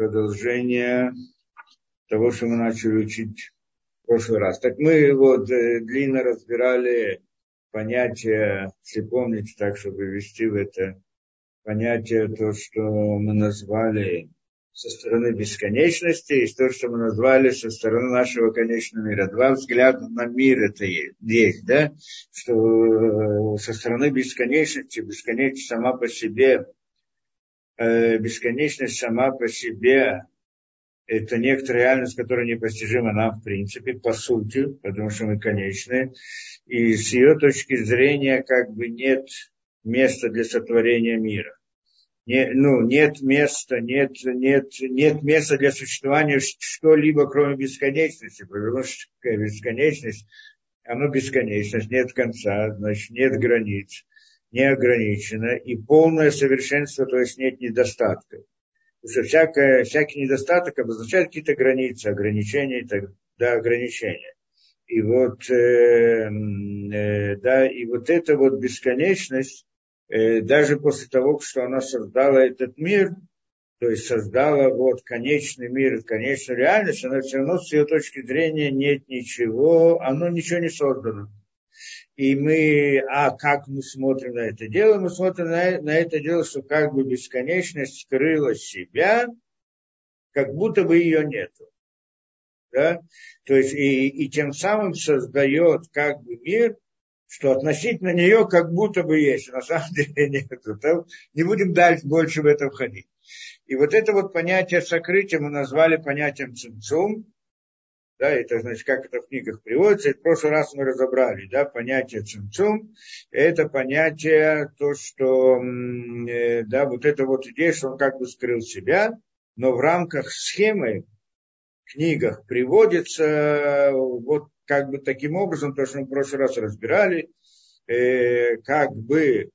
продолжение того, что мы начали учить в прошлый раз. Так мы вот э, длинно разбирали понятие, если помните, так, чтобы ввести в это понятие то, что мы назвали со стороны бесконечности и то, что мы назвали со стороны нашего конечного мира. Два взгляда на мир это есть, да? Что э, со стороны бесконечности, бесконечность сама по себе, бесконечность сама по себе это некоторая реальность, которая непостижима нам в принципе, по сути, потому что мы конечные. И с ее точки зрения как бы нет места для сотворения мира не, ну, нет места, нет, нет, нет места для существования что-либо, кроме бесконечности, потому что бесконечность, оно бесконечность, нет конца, значит, нет границ, не ограничено, и полное совершенство, то есть нет недостатков. Потому что всякое, всякий недостаток обозначает какие-то границы, ограничения, так, да, ограничения. И вот, э, э, да, и вот эта вот бесконечность, Э, даже после того, что она создала этот мир, то есть создала вот конечный мир, конечную реальность, она все равно с ее точки зрения нет ничего, оно ничего не создано. И мы, а как мы смотрим на это дело? Мы смотрим на, на это дело, что как бы бесконечность скрыла себя, как будто бы ее нету. Да? То есть и, и тем самым создает как бы мир, что относительно нее как будто бы есть, а на самом деле нет. Не будем дальше больше в это входить. И вот это вот понятие сокрытия мы назвали понятием цинцум. Да, это значит, как это в книгах приводится. И в прошлый раз мы разобрали, да, понятие цинцум. Это понятие, то, что, э, да, вот это вот идея, что он как бы скрыл себя, но в рамках схемы в книгах приводится вот как бы таким образом, то, что мы в прошлый раз разбирали, э, как бы,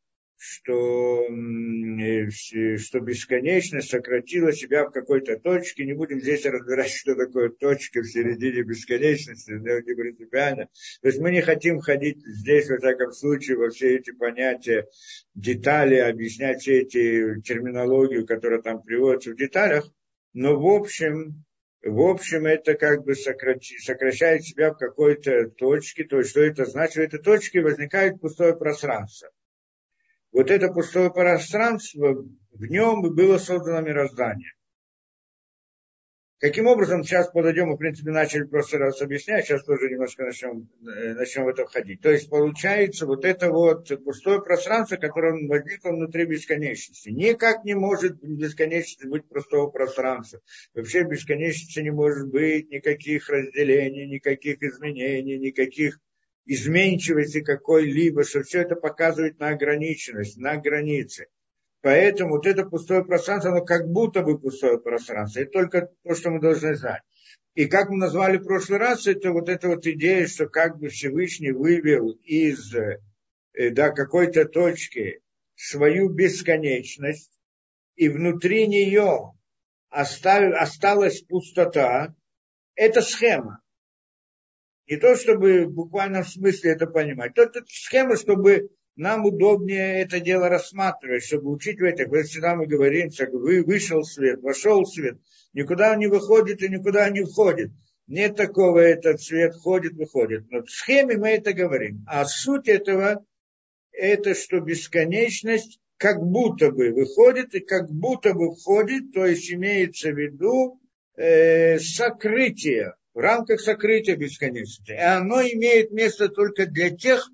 что, э, что бесконечность сократила себя в какой-то точке. Не будем здесь разбирать, что такое точка в середине бесконечности, не принципиально. То есть мы не хотим ходить здесь, во всяком случае, во все эти понятия, детали, объяснять все эти терминологию, которая там приводится в деталях. Но в общем, в общем, это как бы сокращает себя в какой-то точке. То есть, что это значит? В этой точке возникает пустое пространство. Вот это пустое пространство, в нем было создано мироздание. Каким образом, сейчас подойдем, мы, в принципе, начали просто раз объяснять, сейчас тоже немножко начнем, э, начнем в это входить. То есть, получается, вот это вот пустое пространство, которое возникло внутри бесконечности. Никак не может бесконечности быть пустого пространства. Вообще бесконечности не может быть никаких разделений, никаких изменений, никаких изменчивости какой-либо, что все это показывает на ограниченность, на границе. Поэтому вот это пустое пространство, оно как будто бы пустое пространство. Это только то, что мы должны знать. И как мы назвали в прошлый раз, это вот эта вот идея, что как бы Всевышний вывел из э, да, какой-то точки свою бесконечность, и внутри нее оставил, осталась пустота, это схема. Не то, чтобы в буквальном смысле это понимать. Это схема, чтобы нам удобнее это дело рассматривать, чтобы учить в этих. Вот всегда мы говорим, что вы вышел свет, вошел свет, никуда он не выходит и никуда не входит. Нет такого, этот свет ходит, выходит. Но в схеме мы это говорим. А суть этого, это что бесконечность как будто бы выходит и как будто бы входит, то есть имеется в виду э, сокрытие, в рамках сокрытия бесконечности. И оно имеет место только для тех,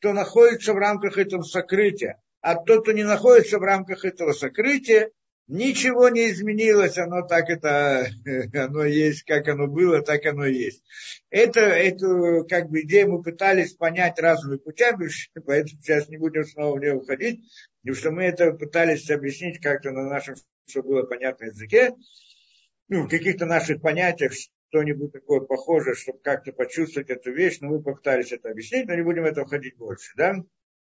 кто находится в рамках этого сокрытия. А тот, кто не находится в рамках этого сокрытия, ничего не изменилось, оно так это, оно есть, как оно было, так оно есть. Это, эту как бы идею мы пытались понять разными путями, поэтому сейчас не будем снова в нее уходить, потому что мы это пытались объяснить как-то на нашем, чтобы было понятно языке, ну, в каких-то наших понятиях, что-нибудь такое похожее, чтобы как-то почувствовать эту вещь, но мы попытались это объяснить, но не будем в это входить больше, да?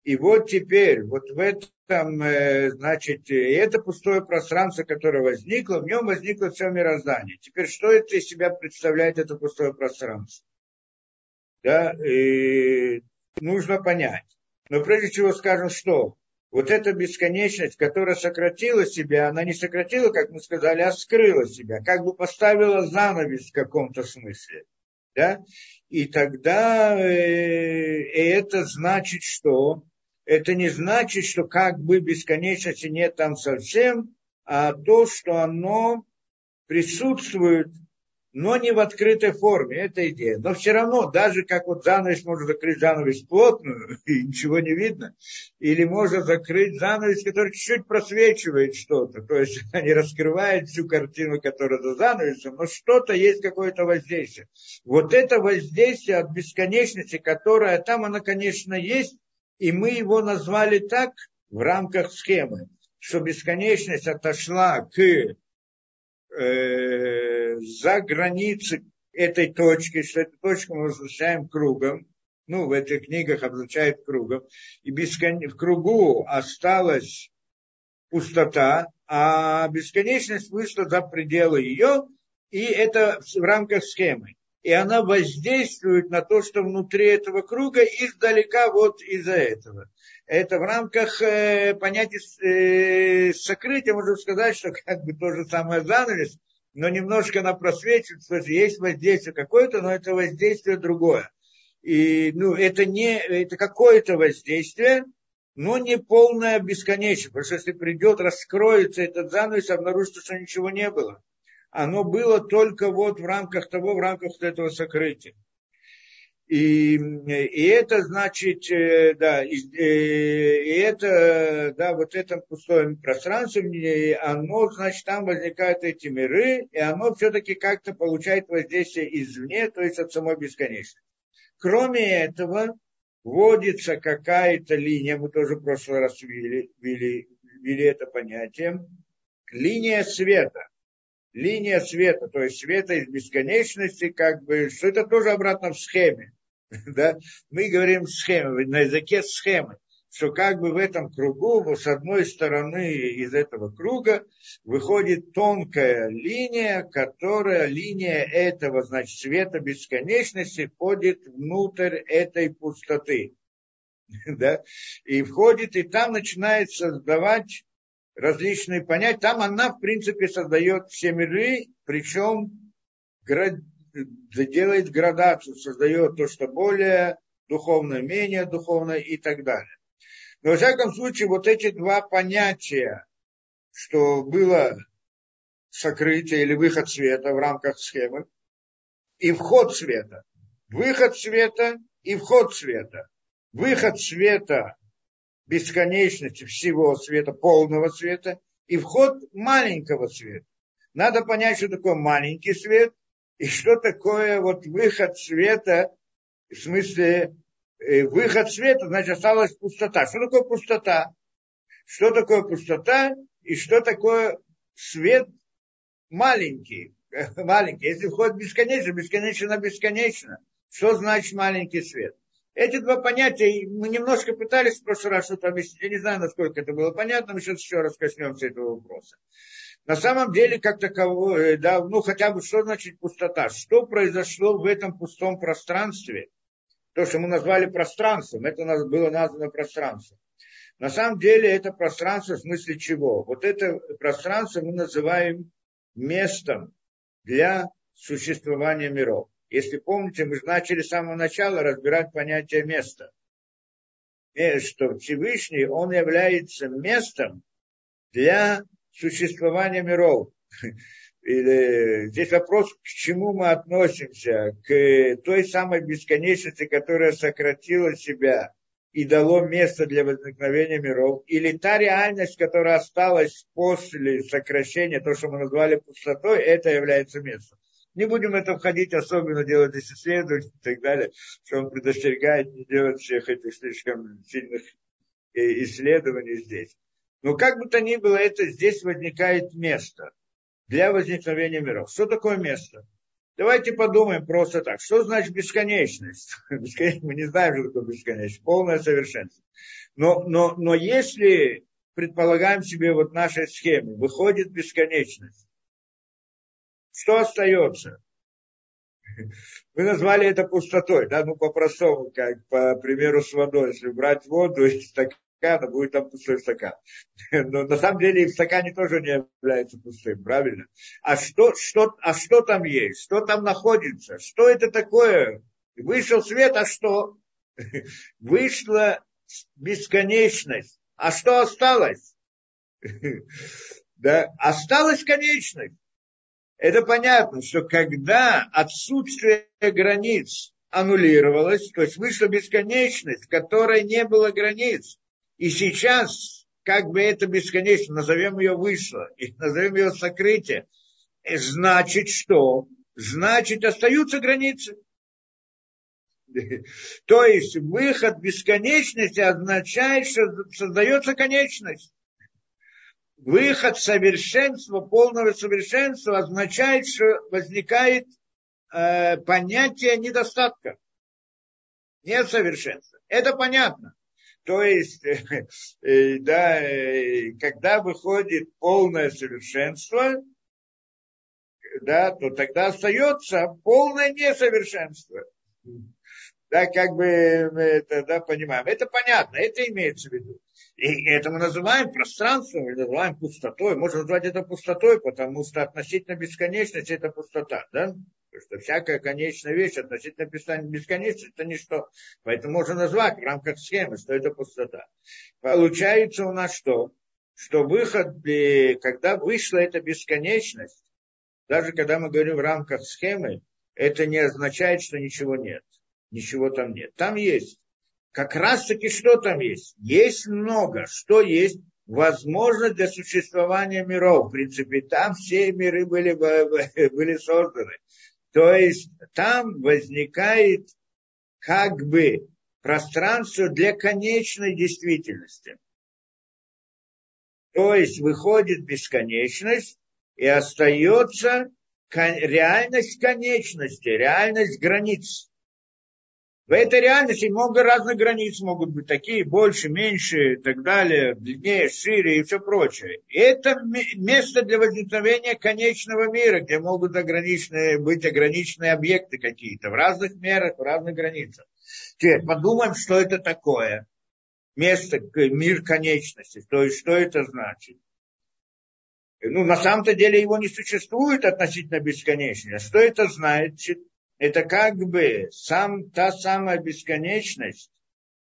И вот теперь, вот в этом, э, значит, это пустое пространство, которое возникло, в нем возникло все мироздание. Теперь, что это из себя представляет, это пустое пространство? Да, и нужно понять. Но прежде всего скажем, что вот эта бесконечность, которая сократила себя, она не сократила, как мы сказали, а скрыла себя, как бы поставила занавес в каком-то смысле. Да? И тогда э, это значит, что это не значит, что как бы бесконечности нет там совсем, а то, что оно присутствует но не в открытой форме, это идея. Но все равно, даже как вот занавес можно закрыть занавес плотную, и ничего не видно, или можно закрыть занавес, который чуть-чуть просвечивает что-то, то есть не раскрывает всю картину, которая за занавесом, но что-то есть какое-то воздействие. Вот это воздействие от бесконечности, которое там, оно, конечно, есть, и мы его назвали так в рамках схемы, что бесконечность отошла к э, за границы этой точки, что эту точку мы возвращаем кругом, ну, в этих книгах обозначает кругом, и бескон... в кругу осталась пустота, а бесконечность вышла за пределы ее, и это в рамках схемы. И она воздействует на то, что внутри этого круга издалека вот из-за этого это в рамках э, понятия э, сокрытия, можно сказать, что как бы то же самое занавес, но немножко она просвечивает, что есть воздействие какое-то, но это воздействие другое. И ну, это не это какое-то воздействие, но не полное бесконечное. Потому что если придет, раскроется этот занавес, обнаружится, что ничего не было. Оно было только вот в рамках того, в рамках этого сокрытия. И, и это значит, э, да, и, э, и это, да, вот это пустое пространство, оно, значит, там возникают эти миры, и оно все-таки как-то получает воздействие извне, то есть от самой бесконечности. Кроме этого, вводится какая-то линия, мы тоже в прошлый раз ввели, ввели, ввели это понятие, линия света. Линия света, то есть света из бесконечности, как бы, что это тоже обратно в схеме. да, мы говорим схемы, на языке схемы, что как бы в этом кругу, с одной стороны из этого круга выходит тонкая линия, которая, линия этого, значит, света бесконечности входит внутрь этой пустоты. да, и входит, и там начинает создавать различные понятия. Там она, в принципе, создает все миры, причем делает градацию, создает то, что более духовное, менее духовное и так далее. Но, во всяком случае, вот эти два понятия, что было сокрытие или выход света в рамках схемы, и вход света. Выход света и вход света. Выход света бесконечности всего света, полного света, и вход маленького света. Надо понять, что такое маленький свет – и что такое вот выход света, в смысле, э, выход света, значит, осталась пустота. Что такое пустота? Что такое пустота и что такое свет маленький? маленький. Если вход бесконечно, бесконечно, бесконечно. Что значит маленький свет? Эти два понятия, мы немножко пытались в прошлый раз что-то объяснить. Я не знаю, насколько это было понятно, мы сейчас еще раз коснемся этого вопроса. На самом деле, как таково, э, да, ну хотя бы что значит пустота? Что произошло в этом пустом пространстве? То, что мы назвали пространством, это у нас было названо пространством. На самом деле это пространство в смысле чего? Вот это пространство мы называем местом для существования миров. Если помните, мы же начали с самого начала разбирать понятие места. И что Всевышний, он является местом для существования миров. Или, здесь вопрос, к чему мы относимся, к той самой бесконечности, которая сократила себя и дало место для возникновения миров, или та реальность, которая осталась после сокращения, то, что мы назвали пустотой, это является местом. Не будем это входить, особенно делать здесь исследования и так далее, что он предостерегает не делать всех этих слишком сильных э, исследований здесь. Но как бы то ни было, это здесь возникает место для возникновения миров. Что такое место? Давайте подумаем просто так. Что значит бесконечность? Мы не знаем, что такое бесконечность. Полное совершенство. Но, но, но если предполагаем себе вот нашей схеме, выходит бесконечность, что остается? Мы назвали это пустотой, да, ну по-простому, как по примеру с водой. Если брать воду из стакана, будет там пустой стакан. Но на самом деле и в стакане тоже не является пустым, правильно? А что, что, а что там есть? Что там находится? Что это такое? Вышел свет, а что? Вышла бесконечность. А что осталось? Да, осталась конечность. Это понятно, что когда отсутствие границ аннулировалось, то есть вышла бесконечность, в которой не было границ. И сейчас, как бы это бесконечно, назовем ее вышло, и назовем ее сокрытие, значит что? Значит, остаются границы. То есть выход бесконечности означает, что создается конечность выход совершенства, полного совершенства означает, что возникает э, понятие недостатка, несовершенства. Это понятно. То есть, э, э, да, э, когда выходит полное совершенство, да, то тогда остается полное несовершенство. Да, как бы мы это да, понимаем. Это понятно, это имеется в виду. И это мы называем пространством, мы называем пустотой. Можно назвать это пустотой, потому что относительно бесконечности это пустота. Да? Потому что всякая конечная вещь относительно бесконечности это ничто. Поэтому можно назвать в рамках схемы, что это пустота. Получается у нас что? Что выход, когда вышла эта бесконечность, даже когда мы говорим в рамках схемы, это не означает, что ничего нет. Ничего там нет. Там есть как раз таки что там есть? Есть много. Что есть? Возможность для существования миров. В принципе, там все миры были, были созданы. То есть там возникает как бы пространство для конечной действительности. То есть выходит бесконечность и остается реальность конечности, реальность границ. В этой реальности много разных границ могут быть, такие больше, меньше и так далее, длиннее, шире и все прочее. Это место для возникновения конечного мира, где могут ограниченные, быть ограниченные объекты какие-то в разных мерах, в разных границах. Теперь подумаем, что это такое. Место, мир конечности, то есть что это значит. Ну, на самом-то деле его не существует относительно бесконечности. Что это значит? Это как бы сам, та самая бесконечность,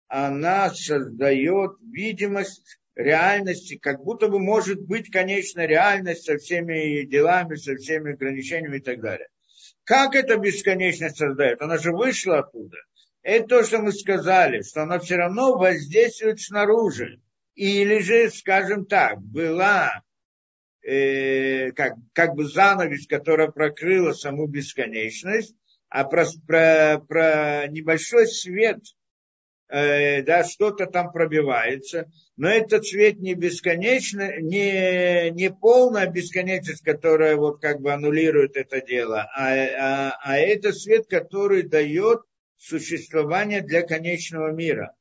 она создает видимость реальности, как будто бы может быть конечная реальность со всеми делами, со всеми ограничениями и так далее. Как эта бесконечность создает? Она же вышла оттуда. Это то, что мы сказали, что она все равно воздействует снаружи. Или же, скажем так, была э, как, как бы занавес, которая прокрыла саму бесконечность, а про, про, про небольшой свет, э, да, что-то там пробивается, но этот свет не бесконечно, не, не полная бесконечность, которая вот как бы аннулирует это дело, а, а, а это свет, который дает существование для конечного мира.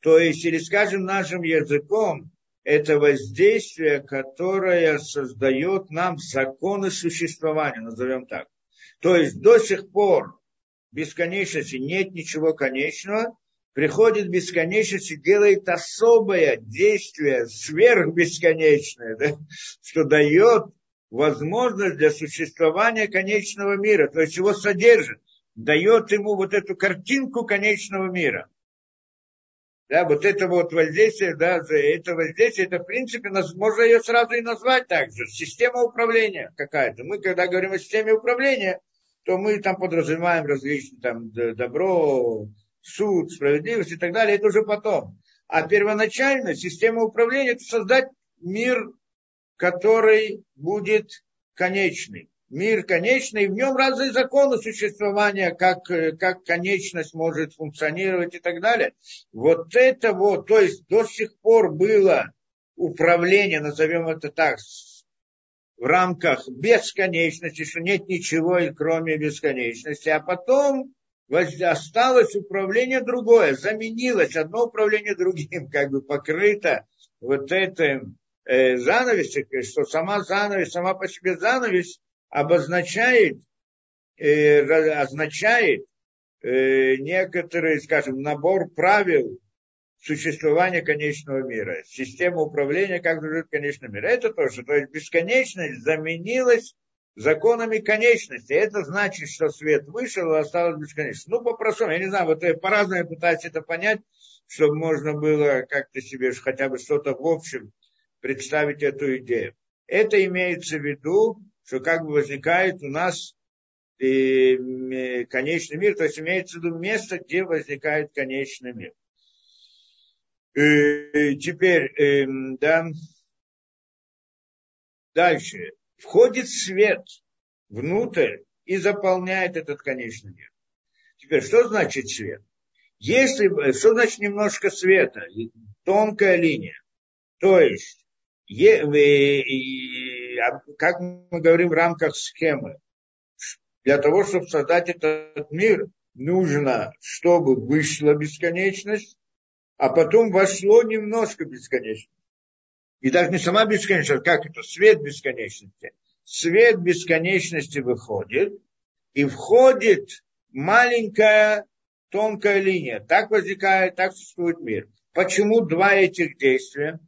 То есть, или скажем нашим языком, это воздействие, которое создает нам законы существования, назовем так. То есть до сих пор бесконечности нет ничего конечного, приходит бесконечность и делает особое действие, сверхбесконечное, да, что дает возможность для существования конечного мира, то есть его содержит, дает ему вот эту картинку конечного мира. Да, вот это вот воздействие, да, это воздействие, это в принципе, можно ее сразу и назвать также, система управления какая-то. Мы, когда говорим о системе управления, то мы там подразумеваем различные там добро, суд, справедливость и так далее, это уже потом. А первоначально система управления это создать мир, который будет конечный. Мир конечный, и в нем разные законы существования, как, как конечность может функционировать и так далее. Вот это вот, то есть до сих пор было управление, назовем это так, в рамках бесконечности, что нет ничего, кроме бесконечности, а потом осталось управление другое, заменилось одно управление другим, как бы покрыто вот этим э, занавесом, что сама занавес, сама по себе занавес обозначает, э, означает э, некоторый, скажем, набор правил, существования конечного мира, система управления, как живет конечный мир. Это тоже, то есть бесконечность заменилась законами конечности. Это значит, что свет вышел и осталось бесконечность. Ну, по-простому, я не знаю, вот по-разному пытаюсь это понять, чтобы можно было как-то себе хотя бы что-то в общем представить эту идею. Это имеется в виду, что как бы возникает у нас и, э, конечный мир, то есть имеется в виду место, где возникает конечный мир. И теперь, эм, да, дальше. Входит свет внутрь и заполняет этот конечный мир. Теперь, что значит свет? Если, что значит немножко света? Тонкая линия. То есть, е, э, а как мы говорим в рамках схемы, для того, чтобы создать этот мир, нужно, чтобы вышла бесконечность, а потом вошло немножко бесконечности. И даже не сама бесконечность, как это, свет бесконечности. Свет бесконечности выходит, и входит маленькая тонкая линия. Так возникает, так существует мир. Почему два этих действия?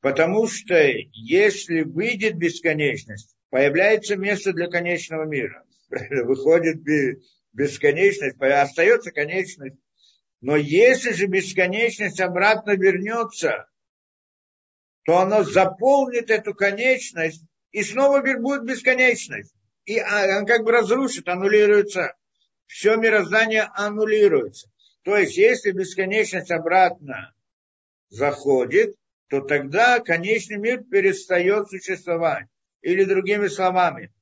Потому что если выйдет бесконечность, появляется место для конечного мира. Выходит бесконечность, остается конечность но если же бесконечность обратно вернется, то оно заполнит эту конечность, и снова будет бесконечность. И а, он как бы разрушит, аннулируется. Все мироздание аннулируется. То есть, если бесконечность обратно заходит, то тогда конечный мир перестает существовать. Или другими словами,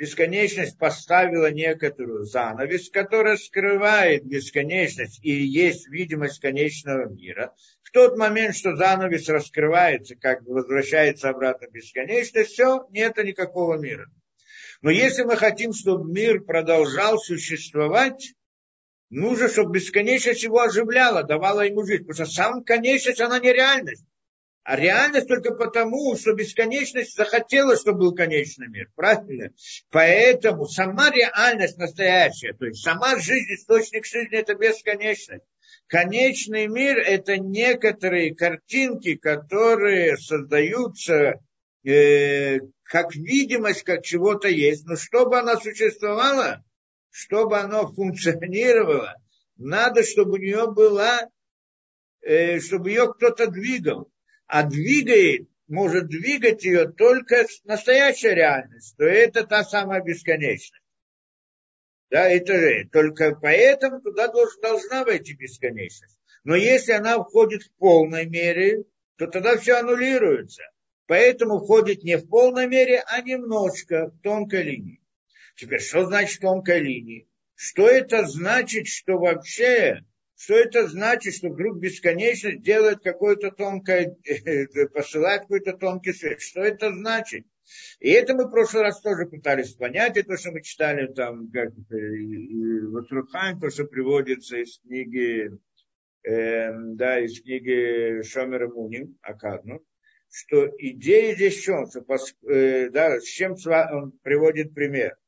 бесконечность поставила некоторую занавес, которая скрывает бесконечность и есть видимость конечного мира. В тот момент, что занавес раскрывается, как бы возвращается обратно бесконечность, все, нет никакого мира. Но если мы хотим, чтобы мир продолжал существовать, нужно, чтобы бесконечность его оживляла, давала ему жизнь. Потому что сам конечность, она нереальность. А реальность только потому, что бесконечность захотела, чтобы был конечный мир. Правильно? Поэтому сама реальность настоящая, то есть сама жизнь, источник жизни, это бесконечность. Конечный мир – это некоторые картинки, которые создаются э, как видимость, как чего-то есть. Но чтобы она существовала, чтобы оно функционировало, надо, чтобы у нее была, э, чтобы ее кто-то двигал а двигает, может двигать ее только настоящая реальность, то это та самая бесконечность. Да, это же, только поэтому туда должен, должна войти бесконечность. Но если она входит в полной мере, то тогда все аннулируется. Поэтому входит не в полной мере, а немножко в тонкой линии. Теперь, что значит тонкая линия? Что это значит, что вообще что это значит, что вдруг бесконечность делает какое-то тонкое, посылает какой-то тонкий свет? Что это значит? И это мы в прошлый раз тоже пытались понять, и то, что мы читали там, как Ватрухайм, то, что приводится из книги, э, да, из книги Шомера Муним, Акадну, что идея здесь в чем? Что, э, да, с чем он приводит пример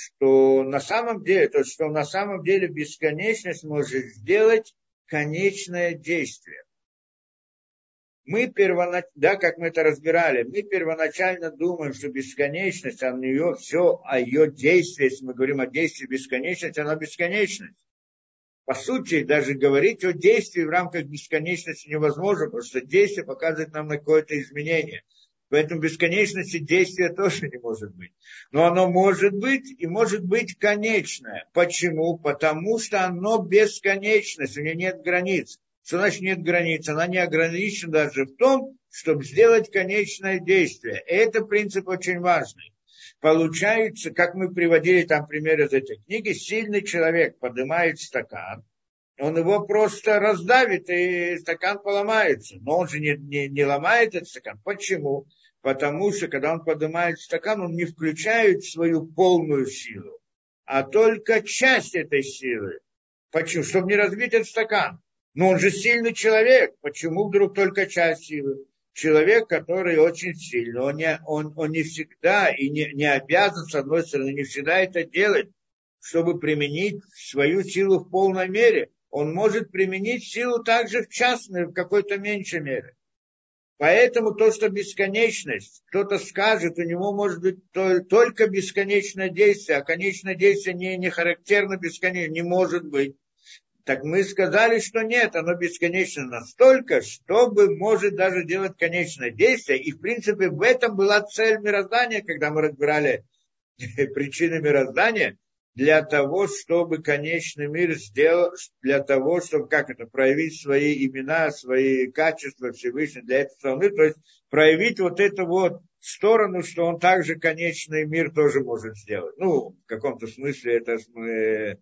что на самом деле, то, что на самом деле бесконечность может сделать конечное действие. Мы первоначально, да, как мы это разбирали, мы первоначально думаем, что бесконечность, а нее все, а ее действие, если мы говорим о действии бесконечности, она бесконечность. По сути, даже говорить о действии в рамках бесконечности невозможно, потому что действие показывает нам на какое-то изменение – Поэтому бесконечности действия тоже не может быть. Но оно может быть и может быть конечное. Почему? Потому что оно бесконечность, у нее нет границ. Что значит нет границ? Она не ограничена даже в том, чтобы сделать конечное действие. И это принцип очень важный. Получается, как мы приводили там пример из этой книги, сильный человек поднимает стакан, он его просто раздавит, и стакан поломается. Но он же не, не, не ломает этот стакан. Почему? Потому что когда он поднимает стакан, он не включает свою полную силу, а только часть этой силы. Почему? Чтобы не разбить этот стакан. Но он же сильный человек. Почему вдруг только часть силы? Человек, который очень сильный, он не, он, он не всегда и не, не обязан, с одной стороны, не всегда это делать, чтобы применить свою силу в полной мере. он может применить силу также в частной, в какой-то меньшей мере. Поэтому то, что бесконечность, кто-то скажет, у него может быть только бесконечное действие, а конечное действие не, не характерно бесконечно, не может быть. Так мы сказали, что нет, оно бесконечно настолько, чтобы может даже делать конечное действие. И, в принципе, в этом была цель мироздания, когда мы разбирали причины мироздания, для того, чтобы конечный мир сделал, для того, чтобы, как это, проявить свои имена, свои качества Всевышнего для этой страны, то есть проявить вот эту вот сторону, что он также конечный мир тоже может сделать. Ну, в каком-то смысле это мы,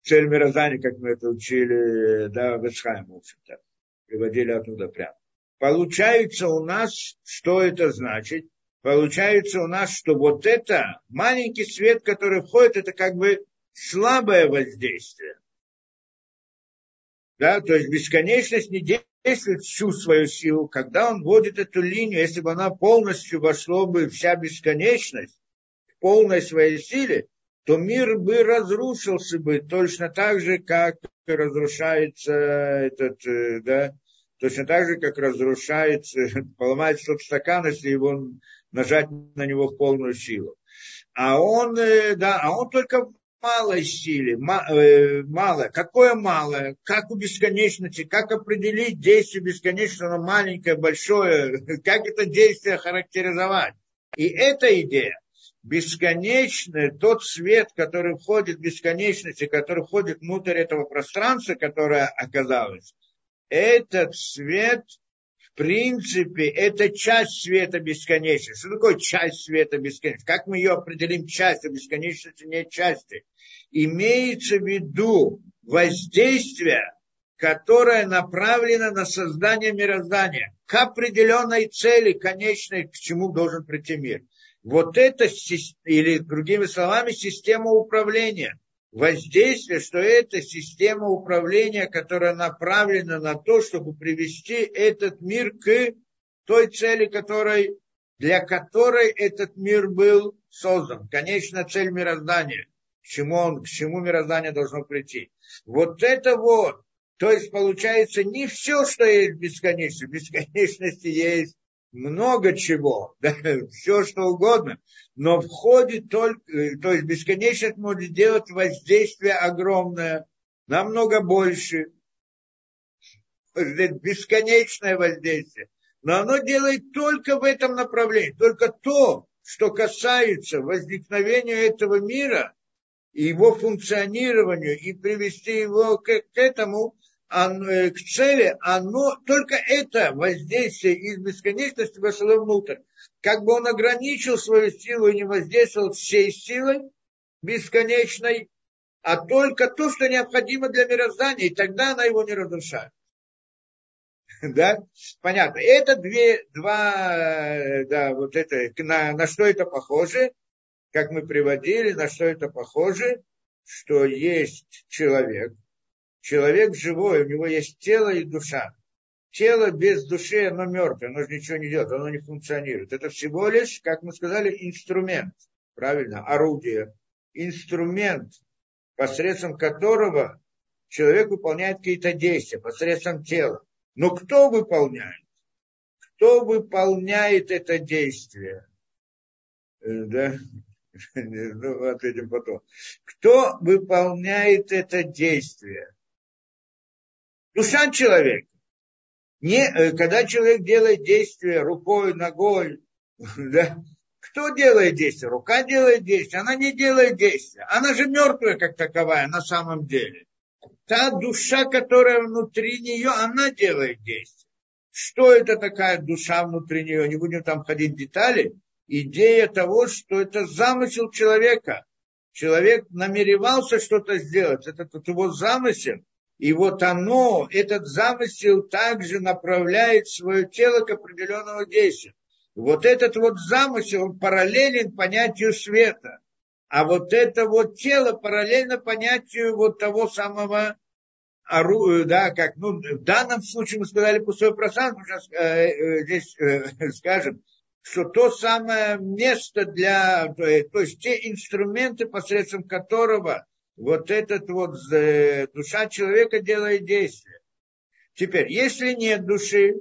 цель мироздания, как мы это учили, да, в Исхайме, в общем-то, приводили оттуда прямо. Получается у нас, что это значит? Получается у нас, что вот это маленький свет, который входит, это как бы слабое воздействие. Да, то есть бесконечность не действует всю свою силу. Когда он вводит эту линию, если бы она полностью вошла бы вся бесконечность в полной своей силе, то мир бы разрушился бы точно так же, как разрушается этот, э, да, точно так же, как разрушается, поломается тот стакан, если его нажать на него в полную силу. А он, э, да, а он только в малой силе, э, малое. Какое малое? Как у бесконечности? Как определить действие бесконечного, маленькое, большое? Как это действие характеризовать? И эта идея, бесконечный, тот свет, который входит в бесконечность, и который входит внутрь этого пространства, которое оказалось, этот свет – в принципе, это часть света бесконечности. Что такое часть света бесконечности? Как мы ее определим частью? Бесконечности нет части. Имеется в виду воздействие, которое направлено на создание мироздания, к определенной цели конечной, к чему должен прийти мир. Вот это, или другими словами, система управления воздействие, что это система управления, которая направлена на то, чтобы привести этот мир к той цели, которой, для которой этот мир был создан. Конечная цель мироздания. К чему, он, к чему мироздание должно прийти. Вот это вот. То есть получается не все, что есть в бесконечности. В бесконечности есть много чего, да, все что угодно, но входит только, э, то есть бесконечность может сделать воздействие огромное, намного больше, бесконечное воздействие, но оно делает только в этом направлении, только то, что касается возникновения этого мира и его функционированию, и привести его к, к этому, Э, к цели, оно, только это воздействие из бесконечности вошло внутрь. Как бы он ограничил свою силу и не воздействовал всей силой бесконечной, а только то, что необходимо для мироздания, и тогда она его не разрушает. Да? Понятно. Это две, два, э, да, вот это, на, на что это похоже, как мы приводили, на что это похоже, что есть человек, человек живой, у него есть тело и душа. Тело без души, оно мертвое, оно же ничего не делает, оно не функционирует. Это всего лишь, как мы сказали, инструмент, правильно, орудие, инструмент, посредством которого человек выполняет какие-то действия, посредством тела. Но кто выполняет? Кто выполняет это действие? Э, да? Ну, ответим потом. Кто выполняет это действие? Душа человека. Не, э, когда человек делает действие рукой, ногой, да, кто делает действие? Рука делает действие, она не делает действия. Она же мертвая как таковая на самом деле. Та душа, которая внутри нее, она делает действие. Что это такая душа внутри нее? Не будем там ходить в детали. Идея того, что это замысел человека. Человек намеревался что-то сделать. Это тот его замысел. И вот оно, этот замысел также направляет свое тело к определенному действию. Вот этот вот замысел, он параллелен понятию света. А вот это вот тело параллельно понятию вот того самого ору, да, как, ну, в данном случае мы сказали пустое пространство, сейчас э, э, здесь э, скажем, что то самое место для, то есть те инструменты, посредством которого вот этот вот э, душа человека делает действие. Теперь, если нет души,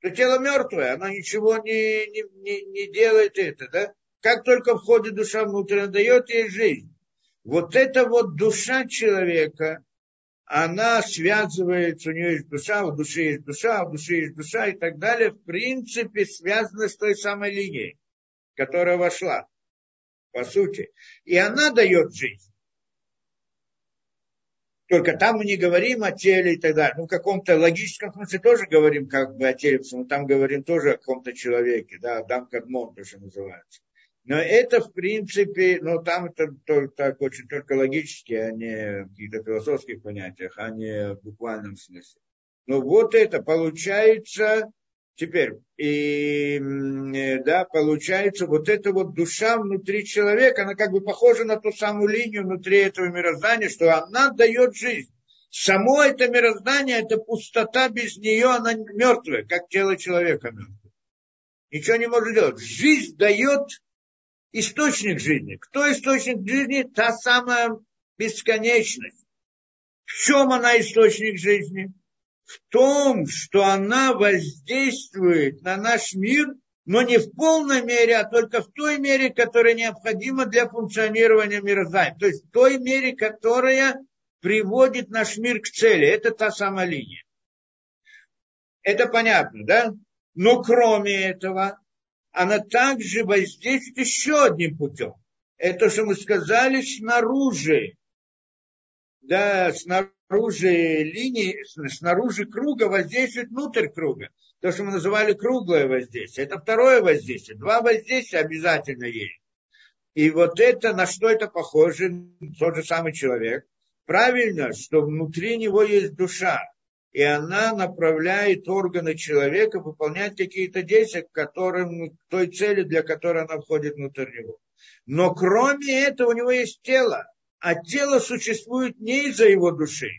то тело мертвое, оно ничего не, не, не, не делает это, да? Как только входит душа внутрь, она дает ей жизнь. Вот эта вот душа человека, она связывается, у нее есть душа, у души есть душа, у души есть душа и так далее, в принципе связана с той самой линией, которая вошла, по сути. И она дает жизнь. Только там мы не говорим о теле и так далее. Ну, в каком-то логическом смысле тоже говорим как бы о теле, что там говорим тоже о каком-то человеке, да, Адам Кадмон, то, что называется. Но это, в принципе, ну, там это только, так очень только логически, а не в каких-то философских понятиях, а не в буквальном смысле. Но вот это получается, теперь, и, да, получается, вот эта вот душа внутри человека, она как бы похожа на ту самую линию внутри этого мироздания, что она дает жизнь. Само это мироздание, это пустота, без нее она мертвая, как тело человека мертвое. Ничего не может делать. Жизнь дает источник жизни. Кто источник жизни? Та самая бесконечность. В чем она источник жизни? В том, что она воздействует на наш мир, но не в полной мере, а только в той мере, которая необходима для функционирования мироздания. То есть в той мере, которая приводит наш мир к цели. Это та самая линия. Это понятно, да? Но кроме этого, она также воздействует еще одним путем. Это, что мы сказали, снаружи. Да, снаружи линии, снаружи круга воздействует внутрь круга. То, что мы называли круглое воздействие. Это второе воздействие. Два воздействия обязательно есть. И вот это, на что это похоже, тот же самый человек. Правильно, что внутри него есть душа и она направляет органы человека выполнять какие-то действия, к которым, к той цели, для которой она входит внутрь него. Но кроме этого у него есть тело, а тело существует не из-за его души,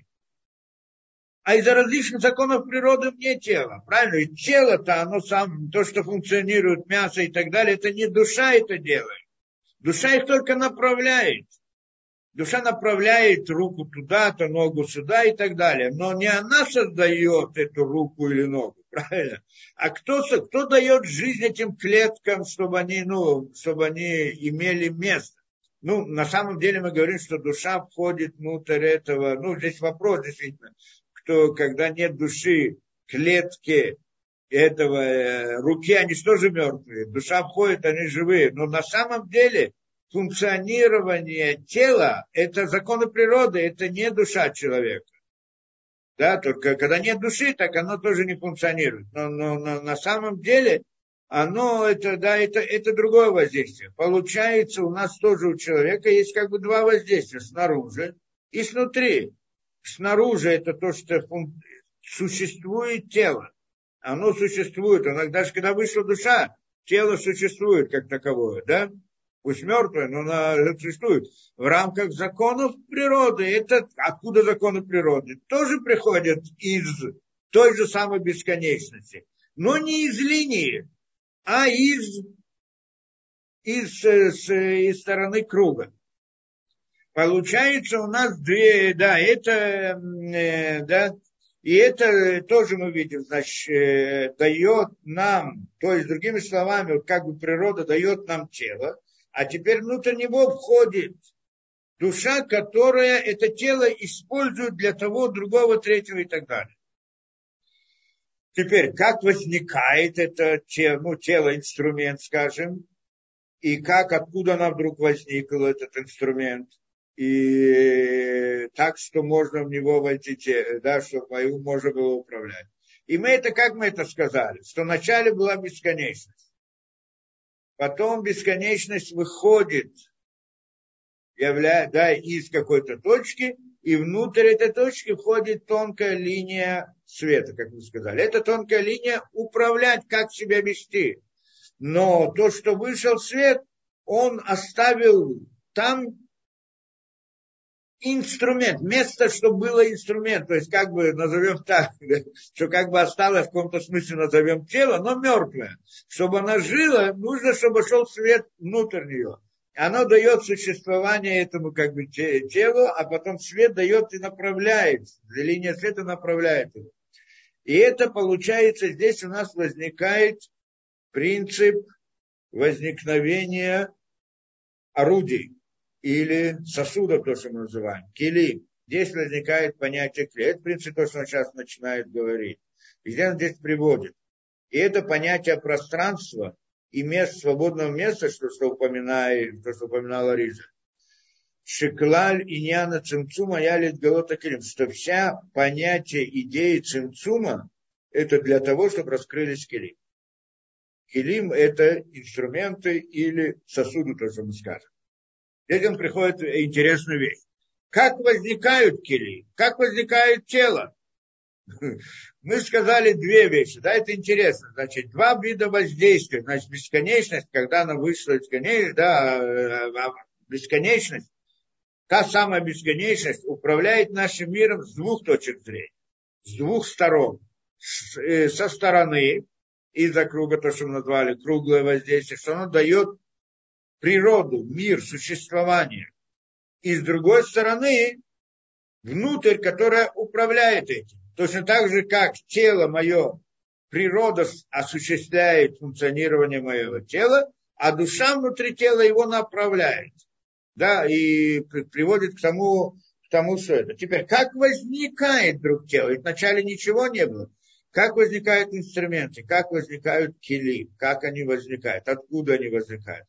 а из-за различных законов природы вне тела. Правильно? И тело-то, оно сам, то, что функционирует, мясо и так далее, это не душа это делает. Душа их только направляет. Душа направляет руку туда-то, ногу сюда и так далее. Но не она создает эту руку или ногу, правильно? А кто, кто дает жизнь этим клеткам, чтобы они, ну, чтобы они имели место? Ну, на самом деле мы говорим, что душа входит внутрь этого. Ну, здесь вопрос действительно, кто, когда нет души, клетки этого э, руки, они что же мертвые? Душа входит, они живые. Но на самом деле функционирование тела – это законы природы, это не душа человека. Да, только когда нет души, так оно тоже не функционирует. Но, но, но на самом деле оно это, да, это, это другое воздействие. Получается, у нас тоже у человека есть как бы два воздействия, снаружи и снутри. Снаружи это то, что фун... существует тело. Оно существует. Оно, даже когда вышла душа, тело существует как таковое, да? пусть мертвая, но она существует в рамках законов природы. Это откуда законы природы? Тоже приходят из той же самой бесконечности. Но не из линии, а из, из, из, из стороны круга. Получается у нас две, да, это, э, да, и это тоже мы видим, значит, э, дает нам, то есть, другими словами, как бы природа дает нам тело, а теперь внутрь него входит душа, которая это тело использует для того, другого, третьего и так далее. Теперь, как возникает это ну, тело, инструмент, скажем, и как, откуда она вдруг возникла, этот инструмент, и так, что можно в него войти, да, чтобы мою можно было управлять. И мы это, как мы это сказали, что вначале была бесконечность. Потом бесконечность выходит явля, да, из какой-то точки, и внутрь этой точки входит тонкая линия света, как вы сказали. Эта тонкая линия управлять, как себя вести. Но то, что вышел свет, он оставил там инструмент, место, чтобы было инструмент, то есть как бы назовем так, что как бы осталось в каком-то смысле назовем тело, но мертвое. Чтобы она жила, нужно, чтобы шел свет внутрь нее. Оно дает существование этому как бы телу, а потом свет дает и направляет, линия света направляет его. И это получается, здесь у нас возникает принцип возникновения орудий или сосудов, то, что мы называем, кили. Здесь возникает понятие кли. Это, в то, что он сейчас начинает говорить. И здесь он здесь приводит. И это понятие пространства и мест, свободного места, что, что, упоминает, то, что упоминала Риза. Шеклаль и Няна Цимцума ялит Галота Килим, что вся понятие идеи Цимцума это для того, чтобы раскрылись килим. Килим – это инструменты или сосуды, то, что мы скажем. Здесь он приходит интересную вещь. Как возникают кили? Как возникает тело? Мы сказали две вещи, да, это интересно. Значит, два вида воздействия. Значит, бесконечность, когда она вышла бесконечность, да, э, а, бесконечность, та самая бесконечность управляет нашим миром с двух точек зрения, с двух сторон. Э, со стороны, из-за круга, то, что мы назвали, круглое воздействие, что оно дает природу, мир, существование. И с другой стороны, внутрь, которая управляет этим. Точно так же, как тело мое, природа осуществляет функционирование моего тела, а душа внутри тела его направляет. Да, и приводит к тому, к тому, что это. Теперь, как возникает вдруг тело? Ведь вначале ничего не было. Как возникают инструменты, как возникают кили, как они возникают, откуда они возникают.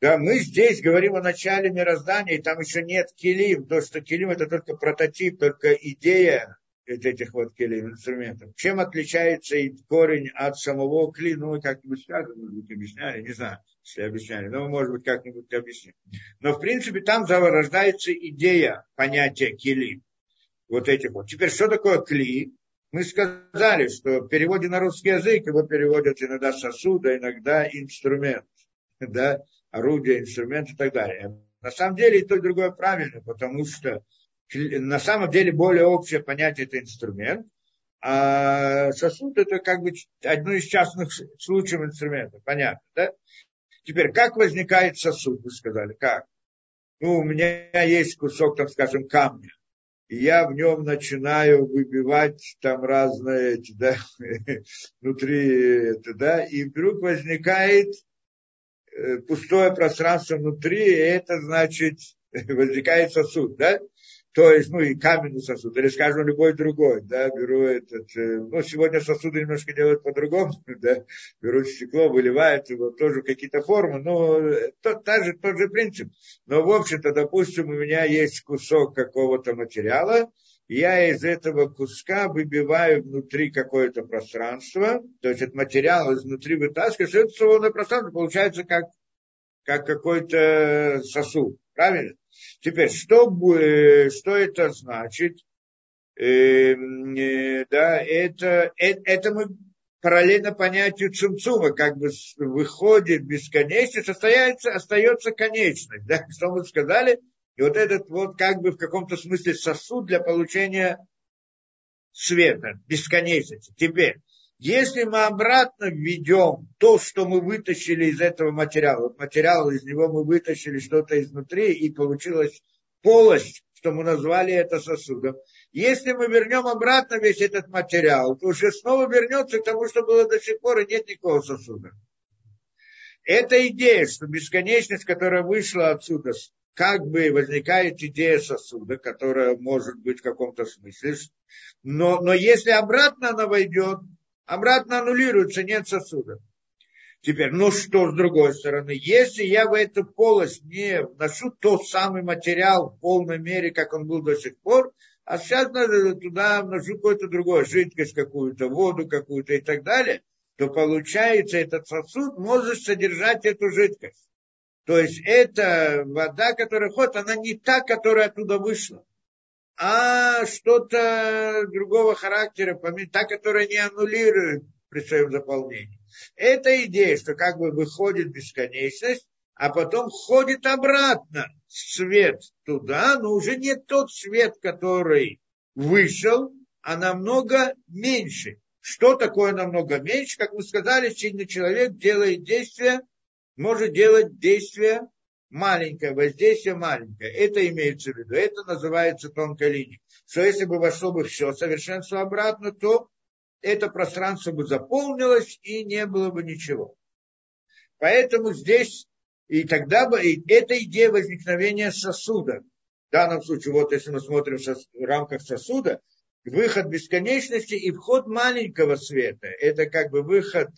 Да, мы здесь говорим о начале мироздания, и там еще нет килим. То, что килим это только прототип, только идея этих вот килим, инструментов. Чем отличается и корень от самого кли? Ну, как-нибудь скажем, может быть, объясняли, не знаю, если объясняли, но, может быть, как-нибудь объясним. Но, в принципе, там зарождается идея понятия кили. Вот этих вот. Теперь, что такое кли? Мы сказали, что в переводе на русский язык его переводят иногда сосуд, а иногда инструмент. Да? орудие, инструмент и так далее. На самом деле и то, и другое правильно, потому что на самом деле более общее понятие это инструмент, а сосуд это как бы одно из частных случаев инструмента. Понятно, да? Теперь, как возникает сосуд, вы сказали, как? Ну, у меня есть кусок, там, скажем, камня, и я в нем начинаю выбивать там разные, да, внутри, это, да, и вдруг возникает Э, пустое пространство внутри, и это значит, возникает сосуд, да? То есть, ну и каменный сосуд, или, скажем, любой другой, да, беру этот, э, ну, сегодня сосуды немножко делают по-другому, да, берут стекло, выливают его тоже какие-то формы, но тот, та же, тот же принцип. Но, в общем-то, допустим, у меня есть кусок какого-то материала, я из этого куска выбиваю внутри какое-то пространство, то есть этот материал изнутри вытаскиваю, что это свободное пространство получается как, как какой-то сосуд. Правильно? Теперь, что, что это значит? Э, э, да, это, это, это мы параллельно понятию цумцума, как бы выходит бесконечность, остается, остается конечность. Да? Что мы сказали? И вот этот вот как бы в каком-то смысле сосуд для получения света, бесконечности. Теперь, если мы обратно введем то, что мы вытащили из этого материала, вот материал, из него мы вытащили что-то изнутри, и получилась полость, что мы назвали это сосудом. Если мы вернем обратно весь этот материал, то уже снова вернется к тому, что было до сих пор, и нет никакого сосуда. Эта идея, что бесконечность, которая вышла отсюда, как бы возникает идея сосуда, которая может быть в каком-то смысле. Но, но если обратно она войдет, обратно аннулируется, нет сосуда. Теперь, ну что с другой стороны, если я в эту полость не вношу тот самый материал в полной мере, как он был до сих пор, а сейчас надо туда вношу какую-то другую жидкость, какую-то воду какую-то и так далее, то получается этот сосуд может содержать эту жидкость. То есть эта вода, которая ходит, она не та, которая оттуда вышла, а что-то другого характера, та, которая не аннулирует при своем заполнении. Это идея, что как бы выходит бесконечность, а потом ходит обратно свет туда, но уже не тот свет, который вышел, а намного меньше. Что такое намного меньше? Как мы сказали, сильный человек делает действие может делать действия маленькое, воздействие маленькое. Это имеется в виду. Это называется тонкой линией. Что если бы вошло бы все совершенство обратно, то это пространство бы заполнилось и не было бы ничего. Поэтому здесь и тогда бы и эта идея возникновения сосуда. В данном случае, вот если мы смотрим в рамках сосуда, выход бесконечности и вход маленького света. Это как бы выход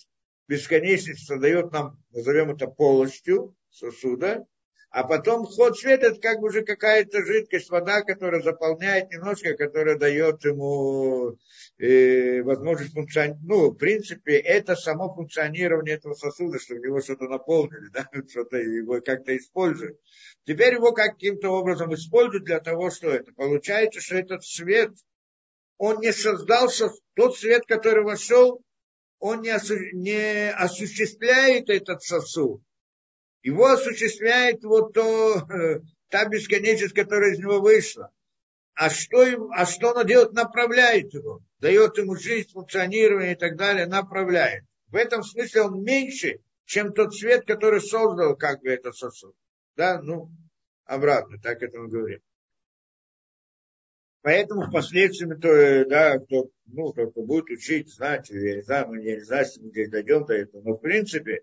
бесконечности создает нам, назовем это полостью сосуда, а потом вход света, это как бы уже какая-то жидкость, вода, которая заполняет немножко, которая дает ему э, возможность функционировать. Ну, в принципе, это само функционирование этого сосуда, что в него что-то наполнили, да, что-то его как-то используют. Теперь его каким-то образом используют для того, что это. Получается, что этот свет, он не создался, тот свет, который вошел, он не, осу- не осуществляет этот сосуд его осуществляет вот то, э, та бесконечность, которая из него вышла. А что, им, а что оно делает? Направляет его. Дает ему жизнь, функционирование и так далее, направляет. В этом смысле он меньше, чем тот свет, который создал как бы этот сосуд. Да, ну, обратно, так это мы говорим. Поэтому впоследствии, то, э, да, кто, ну, кто будет учить, знать, я не знаю, мы не знаем, если мы здесь дойдем до этого, но в принципе,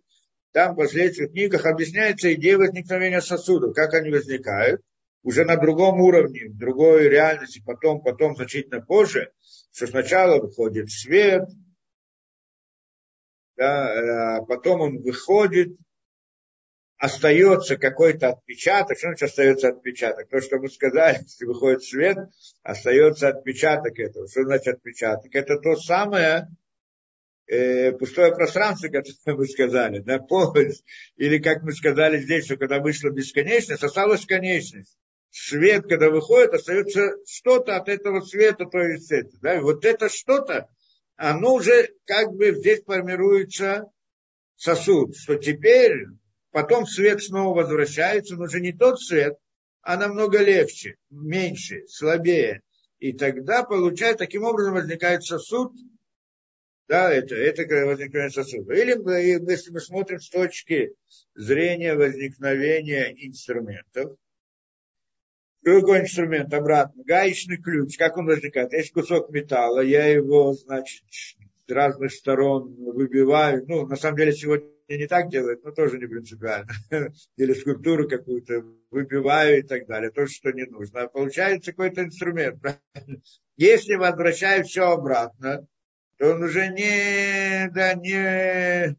там в последующих книгах объясняется идея возникновения сосудов, как они возникают, уже на другом уровне, в другой реальности, потом, потом значительно позже, что сначала выходит свет, да, а потом он выходит, остается какой-то отпечаток. Что значит остается отпечаток? То, что мы сказали, если выходит свет, остается отпечаток этого. Что значит отпечаток? Это то самое, э, пустое пространство, как мы сказали, да, полость, или как мы сказали здесь, что когда вышла бесконечность, осталась конечность. Свет, когда выходит, остается что-то от этого света, то есть это. Да, и вот это что-то, оно уже как бы здесь формируется сосуд, что теперь потом свет снова возвращается, но уже не тот свет, а намного легче, меньше, слабее. И тогда получается, таким образом возникает сосуд, да, это, это возникновение сосуда. Или если мы смотрим с точки зрения возникновения инструментов, другой инструмент обратно, гаечный ключ, как он возникает? Есть кусок металла, я его, значит, с разных сторон выбиваю. Ну, на самом деле, сегодня не так делают, но тоже не принципиально. Или скульптуру какую-то выбиваю и так далее. То, что не нужно. А получается какой-то инструмент. Если возвращаю все обратно, он уже не, да, не,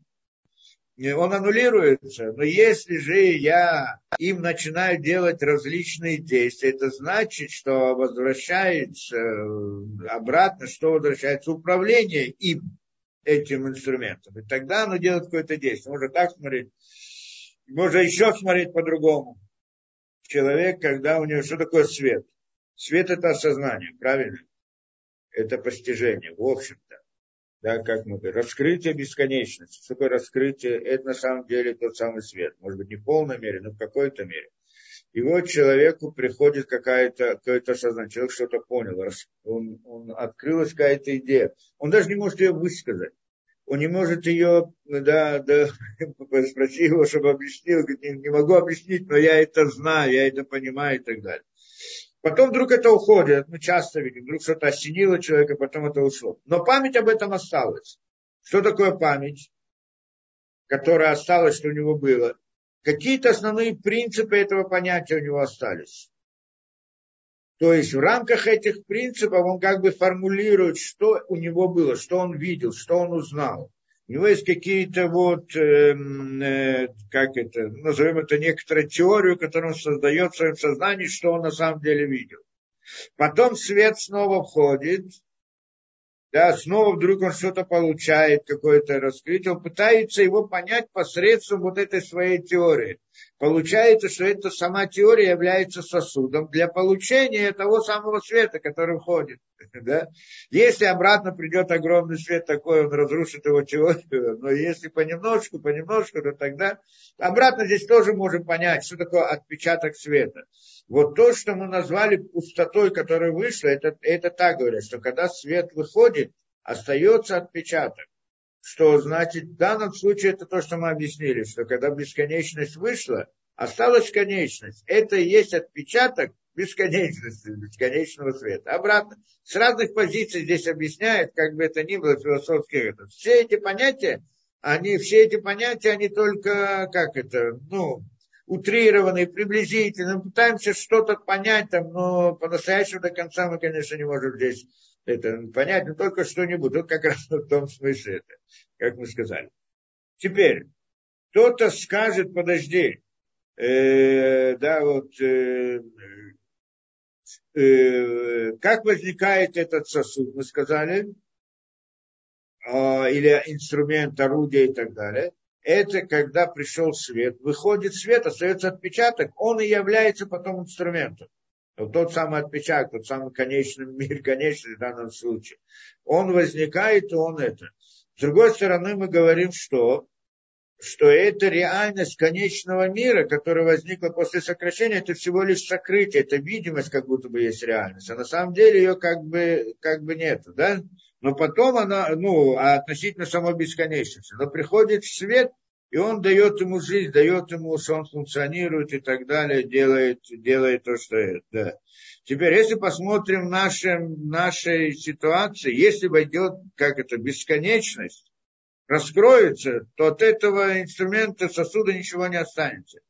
не, он аннулируется. Но если же я им начинаю делать различные действия, это значит, что возвращается обратно, что возвращается управление им, этим инструментом. И тогда оно делает какое-то действие. Можно так смотреть, можно еще смотреть по-другому. Человек, когда у него, что такое свет? Свет это осознание, правильно? Это постижение, в общем-то да, как мы говорим, раскрытие бесконечности. Что такое раскрытие? Это на самом деле тот самый свет. Может быть, не в полной мере, но в какой-то мере. И вот человеку приходит какая-то, какое-то сознание, человек что-то понял, он, он открылась какая-то идея. Он даже не может ее высказать. Он не может ее, да, да, спроси его, чтобы объяснил, говорит, не, не могу объяснить, но я это знаю, я это понимаю и так далее. Потом вдруг это уходит, мы часто видим, вдруг что-то осенило человека, потом это ушло. Но память об этом осталась. Что такое память, которая осталась, что у него было? Какие-то основные принципы этого понятия у него остались. То есть в рамках этих принципов он как бы формулирует, что у него было, что он видел, что он узнал у него есть какие-то вот, э, э, как это, назовем это некоторую теорию, которую он создает в своем сознании, что он на самом деле видел. Потом свет снова входит, да, снова вдруг он что-то получает, какое-то раскрытие, он пытается его понять посредством вот этой своей теории. Получается, что эта сама теория является сосудом для получения того самого света, который входит. Да? Если обратно придет огромный свет такой, он разрушит его теорию, но если понемножку, понемножку, то тогда обратно здесь тоже можем понять, что такое отпечаток света. Вот то, что мы назвали пустотой, которая вышла, это, это так говорят, что когда свет выходит, остается отпечаток. Что значит, в данном случае это то, что мы объяснили, что когда бесконечность вышла, Осталась конечность. Это и есть отпечаток бесконечности, бесконечного света. Обратно. С разных позиций здесь объясняет, как бы это ни было философски. Все эти понятия, они, все эти понятия, они только, как это, ну, утрированные, приблизительно. Мы пытаемся что-то понять там, но по-настоящему до конца мы, конечно, не можем здесь это понять, но только что-нибудь. Вот как раз в том смысле это, как мы сказали. Теперь, кто-то скажет, подожди, э, да, вот, э, э, как возникает этот сосуд, мы сказали, э, или инструмент, орудие и так далее это когда пришел свет, выходит свет, остается отпечаток, он и является потом инструментом. Тот самый отпечаток, тот самый конечный мир, конечный в данном случае. Он возникает, и он это. С другой стороны, мы говорим, что, что это реальность конечного мира, которая возникла после сокращения, это всего лишь сокрытие, это видимость, как будто бы есть реальность. А на самом деле ее как бы, как бы нет. Да? но потом она, ну, относительно самой бесконечности. Но приходит свет, и он дает ему жизнь, дает ему, что он функционирует и так далее, делает, делает то, что это. Да. Теперь, если посмотрим в нашем, нашей ситуации, если войдет, как это, бесконечность, раскроется, то от этого инструмента сосуда ничего не останется.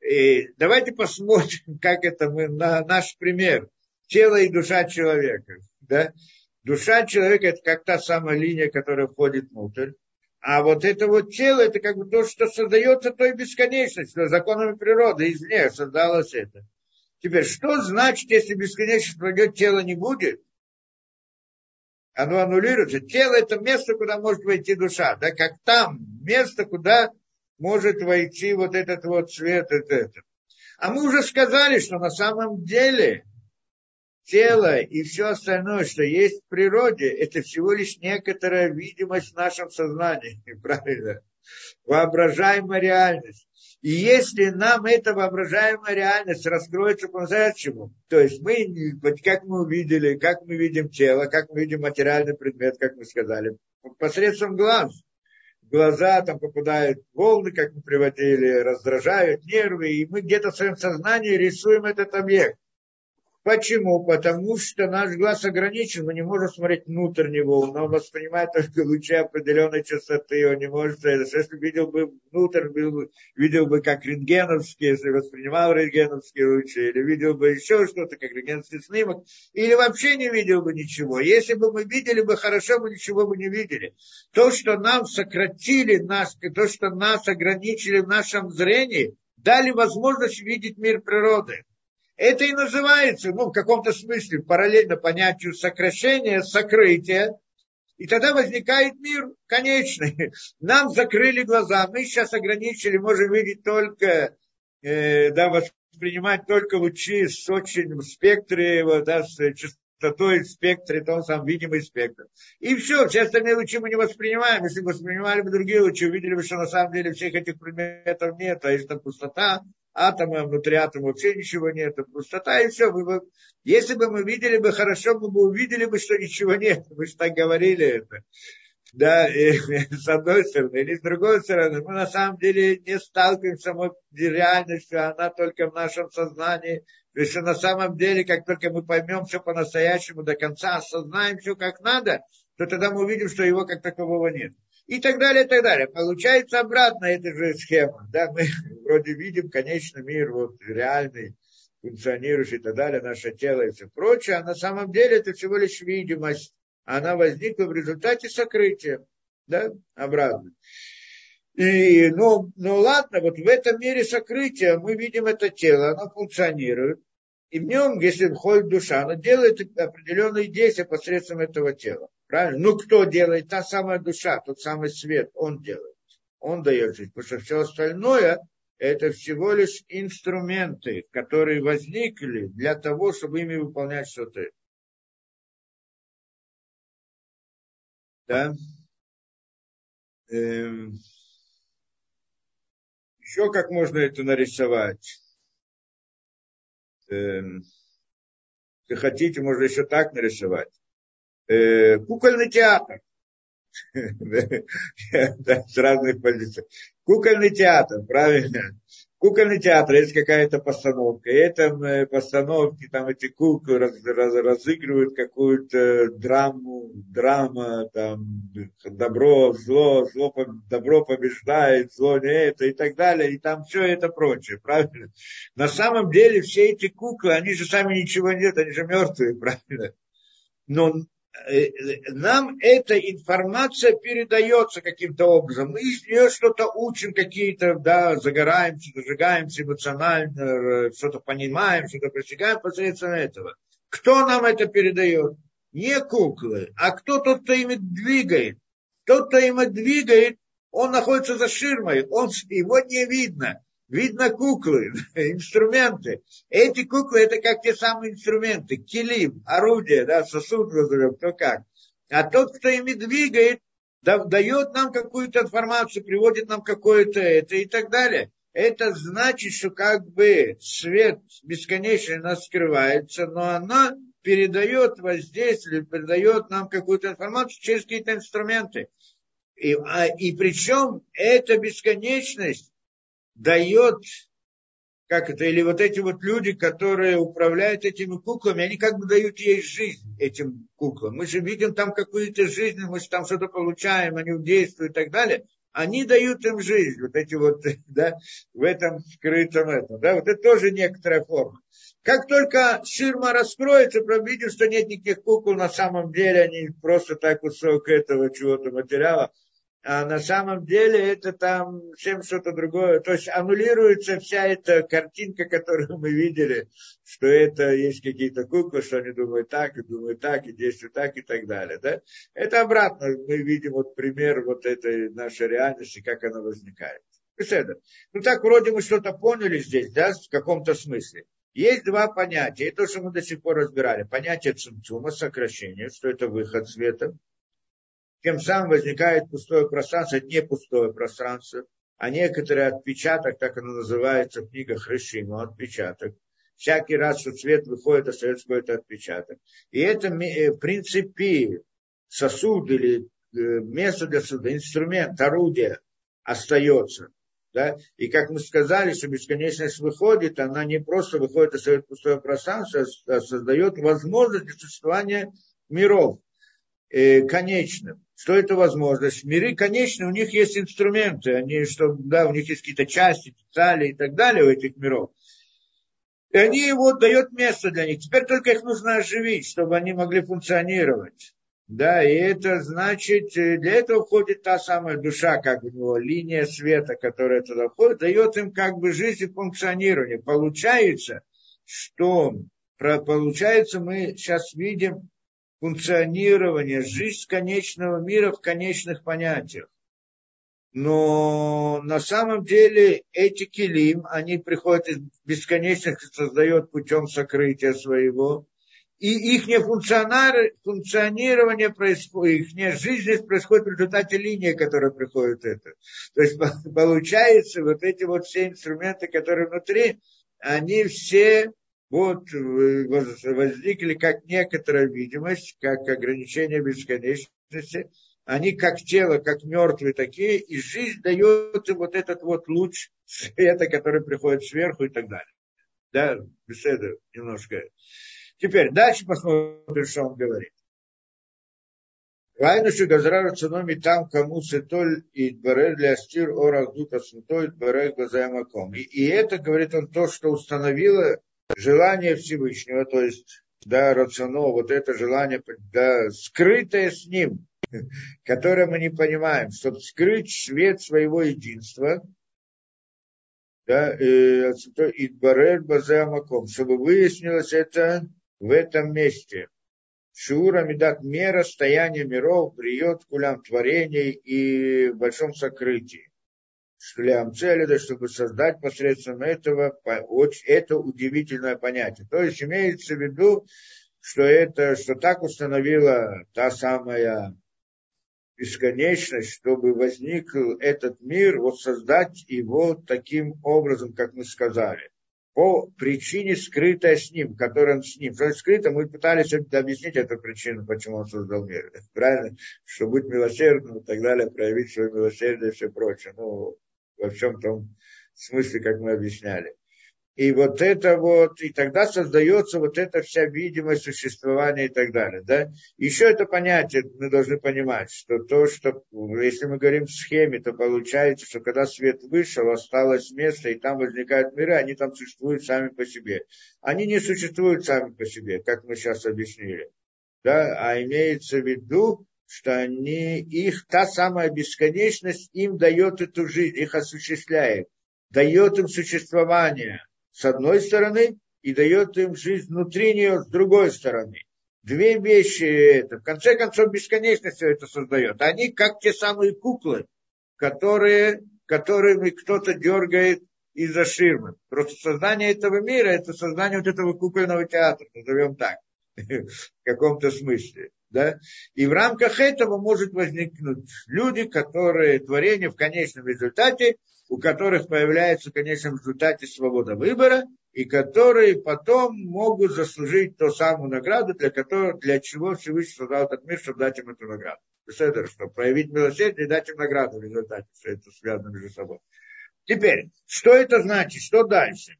И давайте посмотрим, как это мы, на наш пример. Тело и душа человека. Да? Душа человека это как та самая линия, которая входит внутрь. А вот это вот тело, это как бы то, что создается той бесконечностью, законами природы, извне создалось это. Теперь, что значит, если бесконечность пройдет, тело не будет? Оно аннулируется. Тело это место, куда может войти душа, да, как там, место, куда может войти вот этот вот свет, это, это. А мы уже сказали, что на самом деле тело и все остальное, что есть в природе, это всего лишь некоторая видимость в нашем сознании, правильно? Воображаемая реальность. И если нам эта воображаемая реальность раскроется по-настоящему, то есть мы, как мы увидели, как мы видим тело, как мы видим материальный предмет, как мы сказали, посредством глаз. глаза там попадают волны, как мы приводили, раздражают нервы, и мы где-то в своем сознании рисуем этот объект. Почему? Потому что наш глаз ограничен, мы не можем смотреть внутрь него, он воспринимает только лучи определенной частоты, он не может, если видел бы внутрь, видел, видел бы как рентгеновские, если воспринимал рентгеновские лучи, или видел бы еще что-то, как рентгеновский снимок, или вообще не видел бы ничего. Если бы мы видели бы хорошо, мы ничего бы не видели. То, что нам сократили нас, то, что нас ограничили в нашем зрении, дали возможность видеть мир природы. Это и называется, ну, в каком-то смысле, параллельно понятию сокращения, сокрытия. И тогда возникает мир конечный. Нам закрыли глаза, мы сейчас ограничили, можем видеть только, э, да, воспринимать только лучи с очень в спектре, вот, да, с частотой в спектре, том самом видимый спектр. И все, все остальные лучи мы не воспринимаем. Если бы воспринимали бы другие лучи, увидели бы, что на самом деле всех этих предметов нет, а есть там пустота, атома, а внутри атома вообще ничего нет, пустота и все. Мы бы, если бы мы видели бы хорошо, мы бы увидели бы, что ничего нет. Мы же так говорили это. Да, и, с одной стороны. Или с другой стороны, мы на самом деле не сталкиваемся с реальностью, она только в нашем сознании. То есть на самом деле, как только мы поймем все по-настоящему до конца, осознаем все как надо, то тогда мы увидим, что его как такового нет и так далее, и так далее. Получается обратно эта же схема. Да, мы вроде видим конечный мир, вот реальный, функционирующий и так далее, наше тело и все прочее, а на самом деле это всего лишь видимость. Она возникла в результате сокрытия. Да, обратно. И, ну, ну ладно, вот в этом мире сокрытия мы видим это тело, оно функционирует. И в нем, если входит душа, она делает определенные действия посредством этого тела. Правильно? Ну, кто делает? Та самая душа, тот самый свет, он делает. Он дает жизнь. Потому что все остальное это всего лишь инструменты, которые возникли для того, чтобы ими выполнять что-то. Да? Эм. Еще как можно это нарисовать? Эм. Если хотите, можно еще так нарисовать э, кукольный театр. С разных позиций. Кукольный театр, правильно. Кукольный театр, есть какая-то постановка. И этом э, постановке там эти куклы раз, раз, разыгрывают какую-то драму, драма, там, добро, зло, зло, добро побеждает, зло не это и так далее. И там все это прочее, правильно? На самом деле все эти куклы, они же сами ничего нет, они же мертвые, правильно? Но нам эта информация передается каким-то образом. Мы из нее что-то учим, какие-то, да, загораемся, зажигаемся эмоционально, э, что-то понимаем, что-то просекаем посредством этого. Кто нам это передает? Не куклы, а кто тот, кто ими двигает. Тот, кто ими двигает, он находится за ширмой, он, его не видно. Видно куклы, инструменты. Эти куклы это как те самые инструменты. Килим, орудие, да, сосуд назовем, кто как. А тот, кто ими двигает, дает нам какую-то информацию, приводит нам какое-то это и так далее. Это значит, что как бы свет бесконечный нас скрывается, но она передает воздействие, передает нам какую-то информацию через какие-то инструменты. И, а, и причем эта бесконечность дает, как это, или вот эти вот люди, которые управляют этими куклами, они как бы дают ей жизнь, этим куклам. Мы же видим там какую-то жизнь, мы же там что-то получаем, они действуют и так далее. Они дают им жизнь, вот эти вот, да, в этом скрытом этом, да, вот это тоже некоторая форма. Как только ширма раскроется, мы видим, что нет никаких кукол, на самом деле они просто так кусок этого чего-то материала, а на самом деле это там всем что-то другое. То есть аннулируется вся эта картинка, которую мы видели, что это есть какие-то куклы, что они думают так, и думают так, и действуют так, и так далее. Да? Это обратно. Мы видим вот пример вот этой нашей реальности, как она возникает. Ну так вроде мы что-то поняли здесь, да, в каком-то смысле. Есть два понятия, и то, что мы до сих пор разбирали. Понятие цимцума, сокращение, что это выход света, тем самым возникает пустое пространство, не пустое пространство, а некоторый отпечаток, так оно называется в книгах Решима, отпечаток. Всякий раз, что цвет выходит, остается какой-то отпечаток. И это, э, в принципе, сосуд или э, место для суда, инструмент, орудие остается. Да? И как мы сказали, что бесконечность выходит, она не просто выходит, остается пустое пространство, а создает возможность для существования миров э, конечным. Что это возможность? Миры конечные, у них есть инструменты, они, что, да, у них есть какие-то части, детали и так далее у этих миров. И они вот дают место для них. Теперь только их нужно оживить, чтобы они могли функционировать. Да, и это значит, э, для этого входит та самая душа, как у него, линия света, которая туда входит, дает им как бы жизнь и функционирование. Получается, что получается, мы сейчас видим функционирование, жизнь конечного мира в конечных понятиях. Но на самом деле эти килим, они приходят из бесконечных, создает путем сокрытия своего. И их функционирование происходит, их жизнь происходит в результате линии, которая приходит это. То есть получается, вот эти вот все инструменты, которые внутри, они все вот э, возникли как некоторая видимость, как ограничение бесконечности. Они как тело, как мертвые такие, и жизнь дает им вот этот вот луч света, который приходит сверху и так далее. Да, беседа немножко. Теперь дальше посмотрим, что он говорит. Райну Газрара Цуноми там кому сетоль и барер для стир орах духа святой барер глазаемаком. И это, говорит он, то, что установило желание Всевышнего, то есть, да, рацино, вот это желание, да, скрытое с ним, которое мы не понимаем, чтобы скрыть свет своего единства, да, и барер базеамаком, чтобы выяснилось это в этом месте. Шура медат мера стояния миров, приет кулям творений и в большом сокрытии шлям цели, чтобы создать посредством этого это удивительное понятие. То есть имеется в виду, что это, что так установила та самая бесконечность, чтобы возник этот мир, вот создать его таким образом, как мы сказали, по причине скрытой с ним, которая с ним. Что скрыто, мы пытались объяснить эту причину, почему он создал мир. Правильно? Что быть милосердным и так далее, проявить свое милосердие и все прочее. Ну, во всем том, смысле, как мы объясняли. И вот это вот, и тогда создается вот эта вся видимость существования и так далее. Да? Еще это понятие мы должны понимать, что то, что, если мы говорим в схеме, то получается, что когда свет вышел, осталось место, и там возникают миры, они там существуют сами по себе. Они не существуют сами по себе, как мы сейчас объяснили. Да? А имеется в виду, что они, их та самая бесконечность им дает эту жизнь, их осуществляет, дает им существование – с одной стороны и дает им жизнь внутри нее с другой стороны. Две вещи это. В конце концов, бесконечно все это создает. Они как те самые куклы, которые, которыми кто-то дергает из-за ширмы. Просто создание этого мира – это создание вот этого кукольного театра, назовем так, в каком-то смысле. Да? И в рамках этого может возникнуть люди, которые творение в конечном результате у которых появляется в конечном результате свобода выбора, и которые потом могут заслужить ту самую награду, для, которой, для чего Всевышний создал этот мир, чтобы дать им эту награду. Это, чтобы проявить милосердие и дать им награду в результате, все это связано между собой. Теперь, что это значит, что дальше?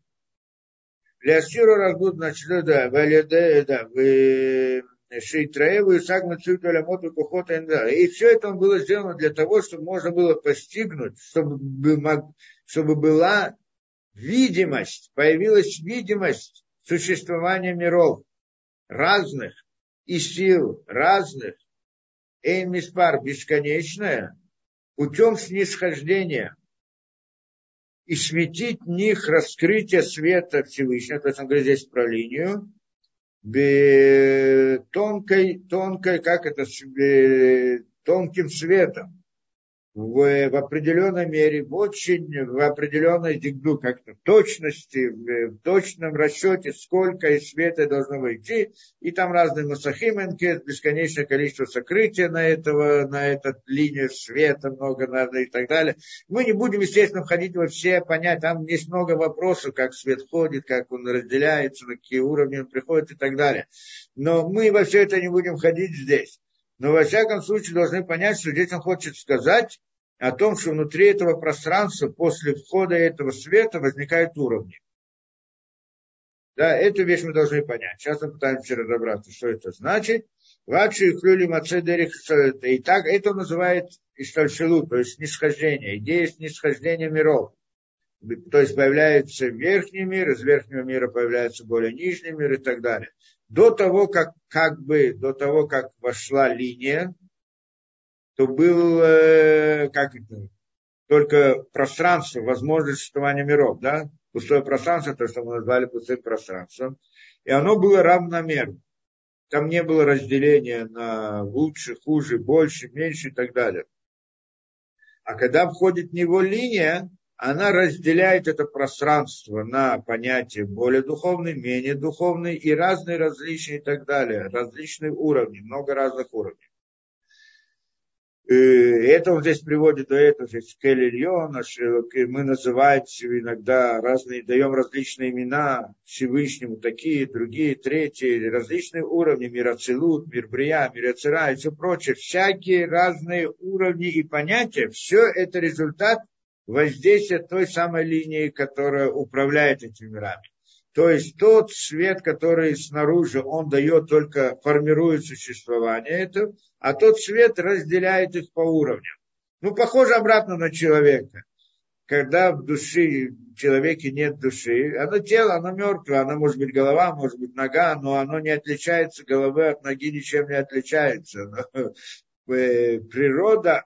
Для Сиру Рагуд, значит, да, да, Шейтраеву и Сагма Цюкаля Моту Кухота И все это было сделано для того, чтобы можно было постигнуть, чтобы, чтобы была видимость, появилась видимость существования миров разных и сил разных, Эймиспар бесконечная, путем снисхождения. И светить в них раскрытие света Всевышнего, то есть он говорит здесь про линию, тонкой, тонкой, как это, тонким светом в, в определенной мере, в очень, в определенной дигду, как-то точности, в, в точном расчете, сколько из света должно войти, и там разные масахименки, бесконечное количество сокрытия на, этого, на эту линию света, много надо и так далее. Мы не будем, естественно, входить во все понять, там есть много вопросов, как свет ходит, как он разделяется, на какие уровни он приходит и так далее. Но мы во все это не будем входить здесь. Но во всяком случае должны понять, что здесь он хочет сказать о том, что внутри этого пространства после входа этого света возникают уровни. Да, эту вещь мы должны понять. Сейчас мы пытаемся разобраться, что это значит. Вообще их люди мацедерих и так это называет истальшилу, то есть снисхождение, идея снисхождения миров. То есть появляется верхний мир, из верхнего мира появляется более нижний мир и так далее до того, как, как бы, до того, как вошла линия, то был, э, как это, только пространство, возможность существования миров, да, пустое пространство, то, что мы назвали пустым пространством, и оно было равномерно. Там не было разделения на лучше, хуже, больше, меньше и так далее. А когда входит в него линия, она разделяет это пространство на понятия более духовные, менее духовные и разные различные и так далее, различные уровни, много разных уровней. И это он здесь приводит до этого, здесь Келильона, мы называем иногда разные, даем различные имена Всевышнему, такие, другие, третьи, различные уровни, мироцелут, мирбрия, мироцера и все прочее, всякие разные уровни и понятия, все это результат воздействие той самой линии, которая управляет этими мирами. То есть тот свет, который снаружи, он дает только, формирует существование этого, а тот свет разделяет их по уровням. Ну, похоже обратно на человека. Когда в душе в человеке нет души, оно тело, оно мертвое, оно может быть голова, может быть нога, но оно не отличается, головы от ноги ничем не отличается. Э, природа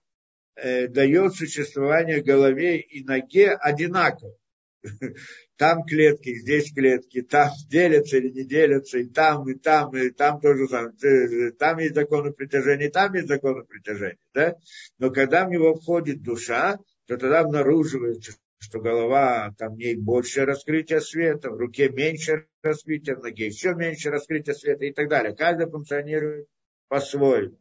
э, дает существование голове и ноге одинаково. Там клетки, здесь клетки, там делятся или не делятся, и там, и там, и там тоже самое. Там есть законы притяжения, и там есть законы притяжения. Да? Но когда в него входит душа, то тогда обнаруживается, что голова, там в ней больше раскрытия света, в руке меньше раскрытия, в ноге еще меньше раскрытия света и так далее. Каждый функционирует по-своему.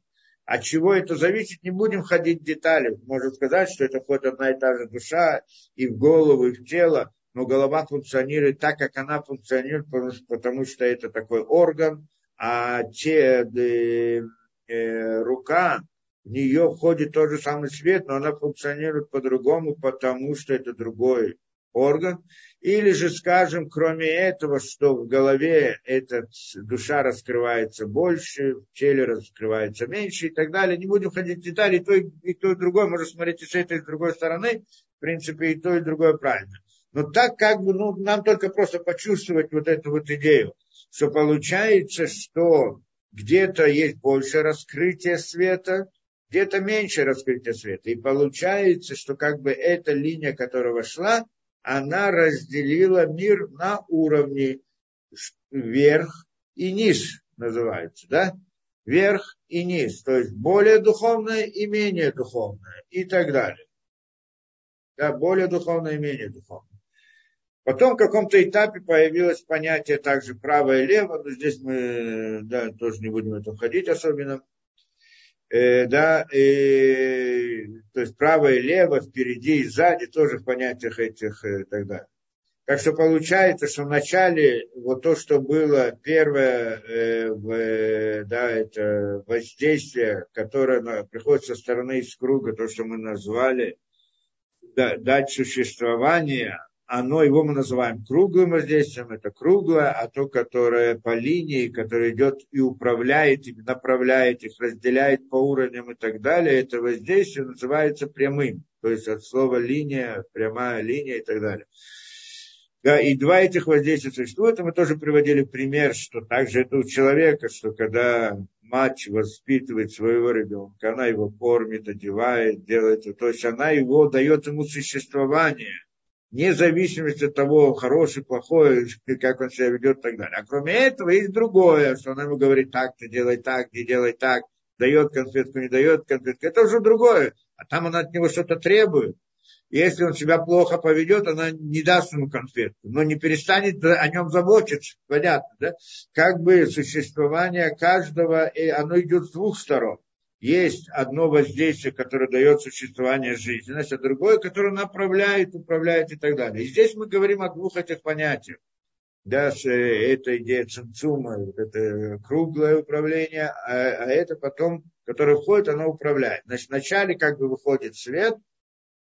От чего это зависит, не будем ходить в детали. Можно сказать, что это хоть одна и та же душа и в голову, и в тело, но голова функционирует так, как она функционирует, потому что это такой орган, а те, э, э, рука, в нее входит тот же самый свет, но она функционирует по-другому, потому что это другой орган, или же, скажем, кроме этого, что в голове эта душа раскрывается больше, в теле раскрывается меньше и так далее. Не будем ходить в детали, и то, и то, и другое, можно смотреть и с этой, и с другой стороны. В принципе, и то, и другое правильно. Но так как бы, ну, нам только просто почувствовать вот эту вот идею, что получается, что где-то есть больше раскрытия света, где-то меньше раскрытия света. И получается, что как бы эта линия, которая вошла, она разделила мир на уровни верх и низ называется, да? Верх и низ, то есть более духовное и менее духовное и так далее. Да, более духовное и менее духовное. Потом в каком-то этапе появилось понятие также право и лево, но здесь мы да, тоже не будем в это входить особенно. Э, да, и, то есть право и лево, впереди и сзади, тоже в понятиях этих и э, так далее. Так что получается, что вначале вот то, что было первое э, в, да, это воздействие, которое приходит со стороны из круга, то, что мы назвали, да, дать существование, оно, его мы называем круглым воздействием, это круглое, а то, которое по линии, которое идет и управляет, и направляет их, разделяет по уровням и так далее, это воздействие называется прямым, то есть от слова линия, прямая линия и так далее. Да, и два этих воздействия существуют, мы тоже приводили пример, что также это у человека, что когда мать воспитывает своего ребенка, она его кормит, одевает, делает, то есть она его дает ему существование – вне зависимости от того, хороший, плохой, как он себя ведет и так далее. А кроме этого есть другое, что она ему говорит, так ты делай так, не делай так, дает конфетку, не дает конфетку. Это уже другое. А там она от него что-то требует. Если он себя плохо поведет, она не даст ему конфетку, но не перестанет о нем заботиться. Понятно, да? Как бы существование каждого, и оно идет с двух сторон есть одно воздействие, которое дает существование жизненности, а другое, которое направляет, управляет и так далее. И здесь мы говорим о двух этих понятиях. Да, это идея цинцума, это круглое управление, а, а это потом, которое входит, оно управляет. Значит, вначале как бы выходит свет,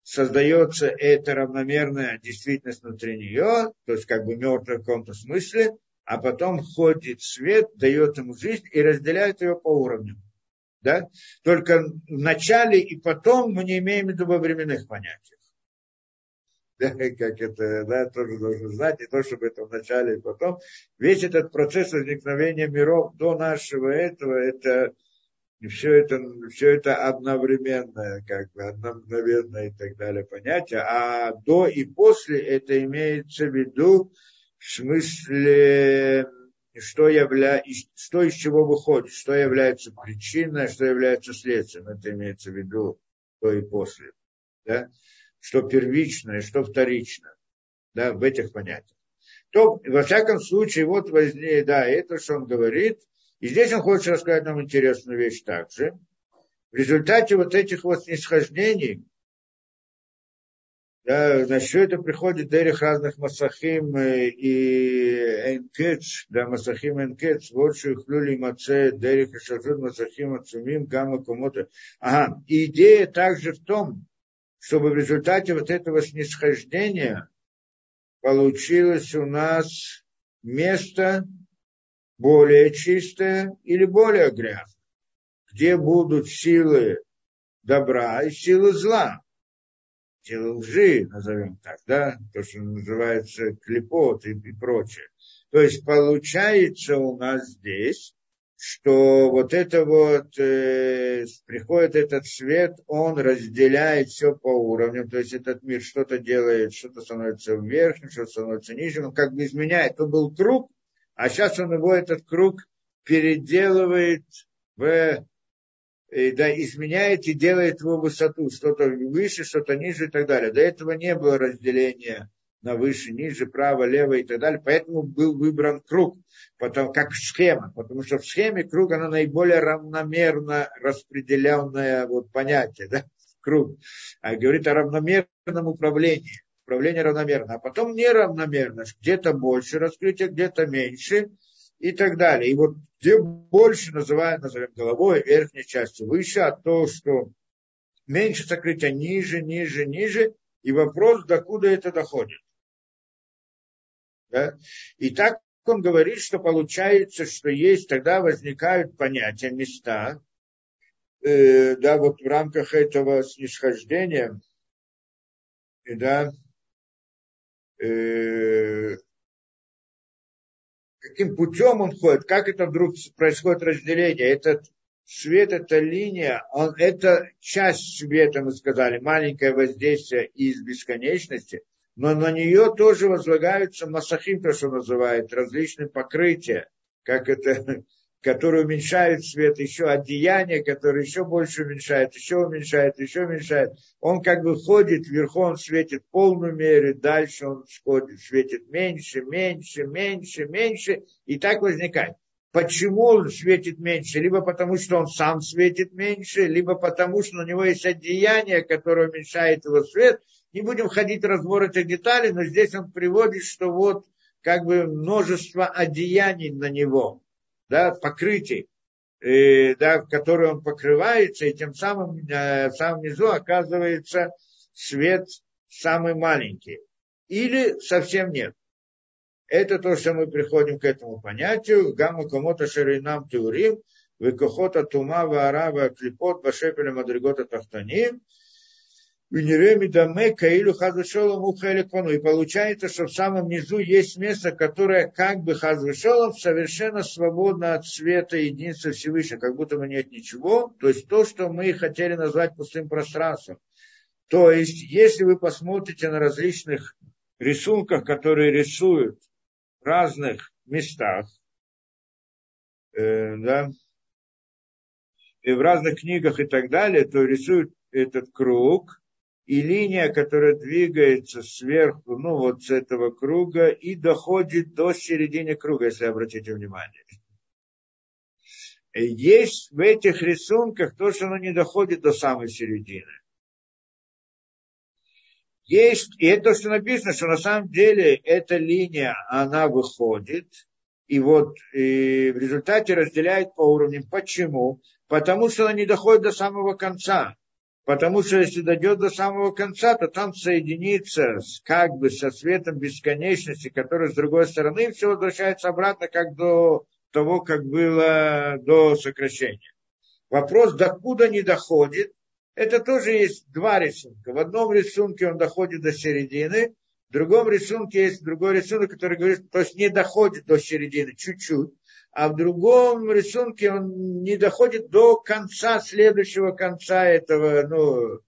создается эта равномерная действительность внутри нее, то есть как бы мертвая в каком-то смысле, а потом входит свет, дает ему жизнь и разделяет ее по уровням да? Только в начале и потом мы не имеем в виду во временных понятиях. Да, как это, да, тоже должен знать, не то, чтобы это в начале и потом. Весь этот процесс возникновения миров до нашего этого, это все это, все это одновременное, как бы, одновременное и так далее понятие, а до и после это имеется в виду в смысле что, явля... что из чего выходит, что является причиной, что является следствием. Это имеется в виду то и после. Да? Что первичное, что вторичное. Да, в этих понятиях. То, во всяком случае, вот возник, да, это, что он говорит. И здесь он хочет рассказать нам интересную вещь также. В результате вот этих вот снисхождений, да, на это приходит дерих разных масахим э, и энкетс, да, масахим энкетс, вот что их люли маце, дерих и шажуд масахим ацумим, гамма комота. Ага, и идея также в том, чтобы в результате вот этого снисхождения получилось у нас место более чистое или более грязное, где будут силы добра и силы зла лжи, назовем так, да, то, что называется клепот и, и прочее. То есть получается у нас здесь, что вот это вот, э, приходит этот свет, он разделяет все по уровням, то есть этот мир что-то делает, что-то становится верхним, что-то становится нижним, он как бы изменяет. То был круг, а сейчас он его, этот круг, переделывает в да, изменяет и делает его высоту, что-то выше, что-то ниже и так далее. До этого не было разделения на выше, ниже, право, лево и так далее. Поэтому был выбран круг, потом, как схема. Потому что в схеме круг, оно наиболее равномерно распределенное вот, понятие, да, круг. А говорит о равномерном управлении. Управление равномерно. А потом неравномерно. Где-то больше раскрытия, где-то меньше и так далее. И вот где больше называют, назовем головой, верхней частью выше, а то, что меньше сокрытия ниже, ниже, ниже. И вопрос, докуда это доходит. Да? И так он говорит, что получается, что есть, тогда возникают понятия, места, э, да, вот в рамках этого снисхождения, да, э, каким путем он ходит, как это вдруг происходит разделение. Этот свет, эта линия, он, это часть света, мы сказали, маленькое воздействие из бесконечности, но на нее тоже возлагаются масахим, то, что называют, различные покрытия, как это который уменьшает свет, еще одеяние, которое еще больше уменьшает, еще уменьшает, еще уменьшает. Он как бы ходит, вверху он светит в полную меру, дальше он сходит, светит меньше, меньше, меньше, меньше, и так возникает. Почему он светит меньше? Либо потому, что он сам светит меньше, либо потому, что у него есть одеяние, которое уменьшает его свет. Не будем ходить в разбор этих деталей, но здесь он приводит, что вот как бы множество одеяний на него да, покрытий, э, да, которое он покрывается, и тем самым э, в самом низу оказывается свет самый маленький. Или совсем нет. Это то, что мы приходим к этому понятию. Гамма комота шеринам теурим, векохота тума ваарава клипот башепеля мадригота тахтаним – и получается, что в самом низу есть место, которое как бы хазвешолом совершенно свободно от света единства Всевышнего, как будто бы нет ничего. То есть то, что мы хотели назвать пустым пространством. То есть, если вы посмотрите на различных рисунках, которые рисуют в разных местах, э, да, и в разных книгах и так далее, то рисуют этот круг, и линия, которая двигается сверху, ну вот с этого круга, и доходит до середины круга, если обратите внимание. Есть в этих рисунках то, что оно не доходит до самой середины. Есть, и это то, что написано, что на самом деле эта линия, она выходит, и вот и в результате разделяет по уровням. Почему? Потому что она не доходит до самого конца. Потому что если дойдет до самого конца, то там соединится с, как бы со светом бесконечности, который с другой стороны все возвращается обратно, как до того, как было до сокращения. Вопрос, докуда не доходит, это тоже есть два рисунка. В одном рисунке он доходит до середины, в другом рисунке есть другой рисунок, который говорит, то есть не доходит до середины, чуть-чуть а в другом рисунке он не доходит до конца, следующего конца этого, ну,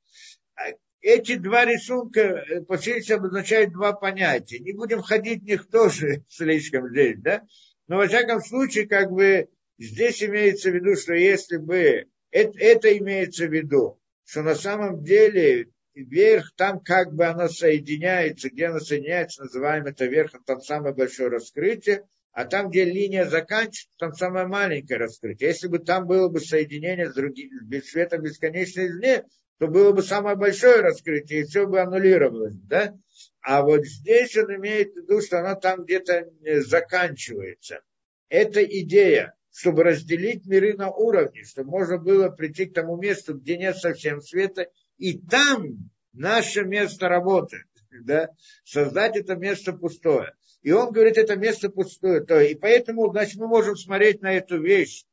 эти два рисунка э, по сути обозначают два понятия. Не будем ходить в них тоже слишком здесь, да? Но во всяком случае, как бы здесь имеется в виду, что если бы это, это имеется в виду, что на самом деле верх, там как бы оно соединяется, где оно соединяется, называем это верхом, там самое большое раскрытие, а там, где линия заканчивается, там самое маленькое раскрытие. Если бы там было бы соединение с другим, без света бесконечной извне, то было бы самое большое раскрытие, и все бы аннулировалось, да? А вот здесь он имеет в виду, что оно там где-то э, заканчивается. Это идея, чтобы разделить миры на уровни, чтобы можно было прийти к тому месту, где нет совсем света, и там наше место работы, да? создать это место пустое. И он говорит, это место пустое. То, и поэтому, значит, мы можем смотреть на эту вещь,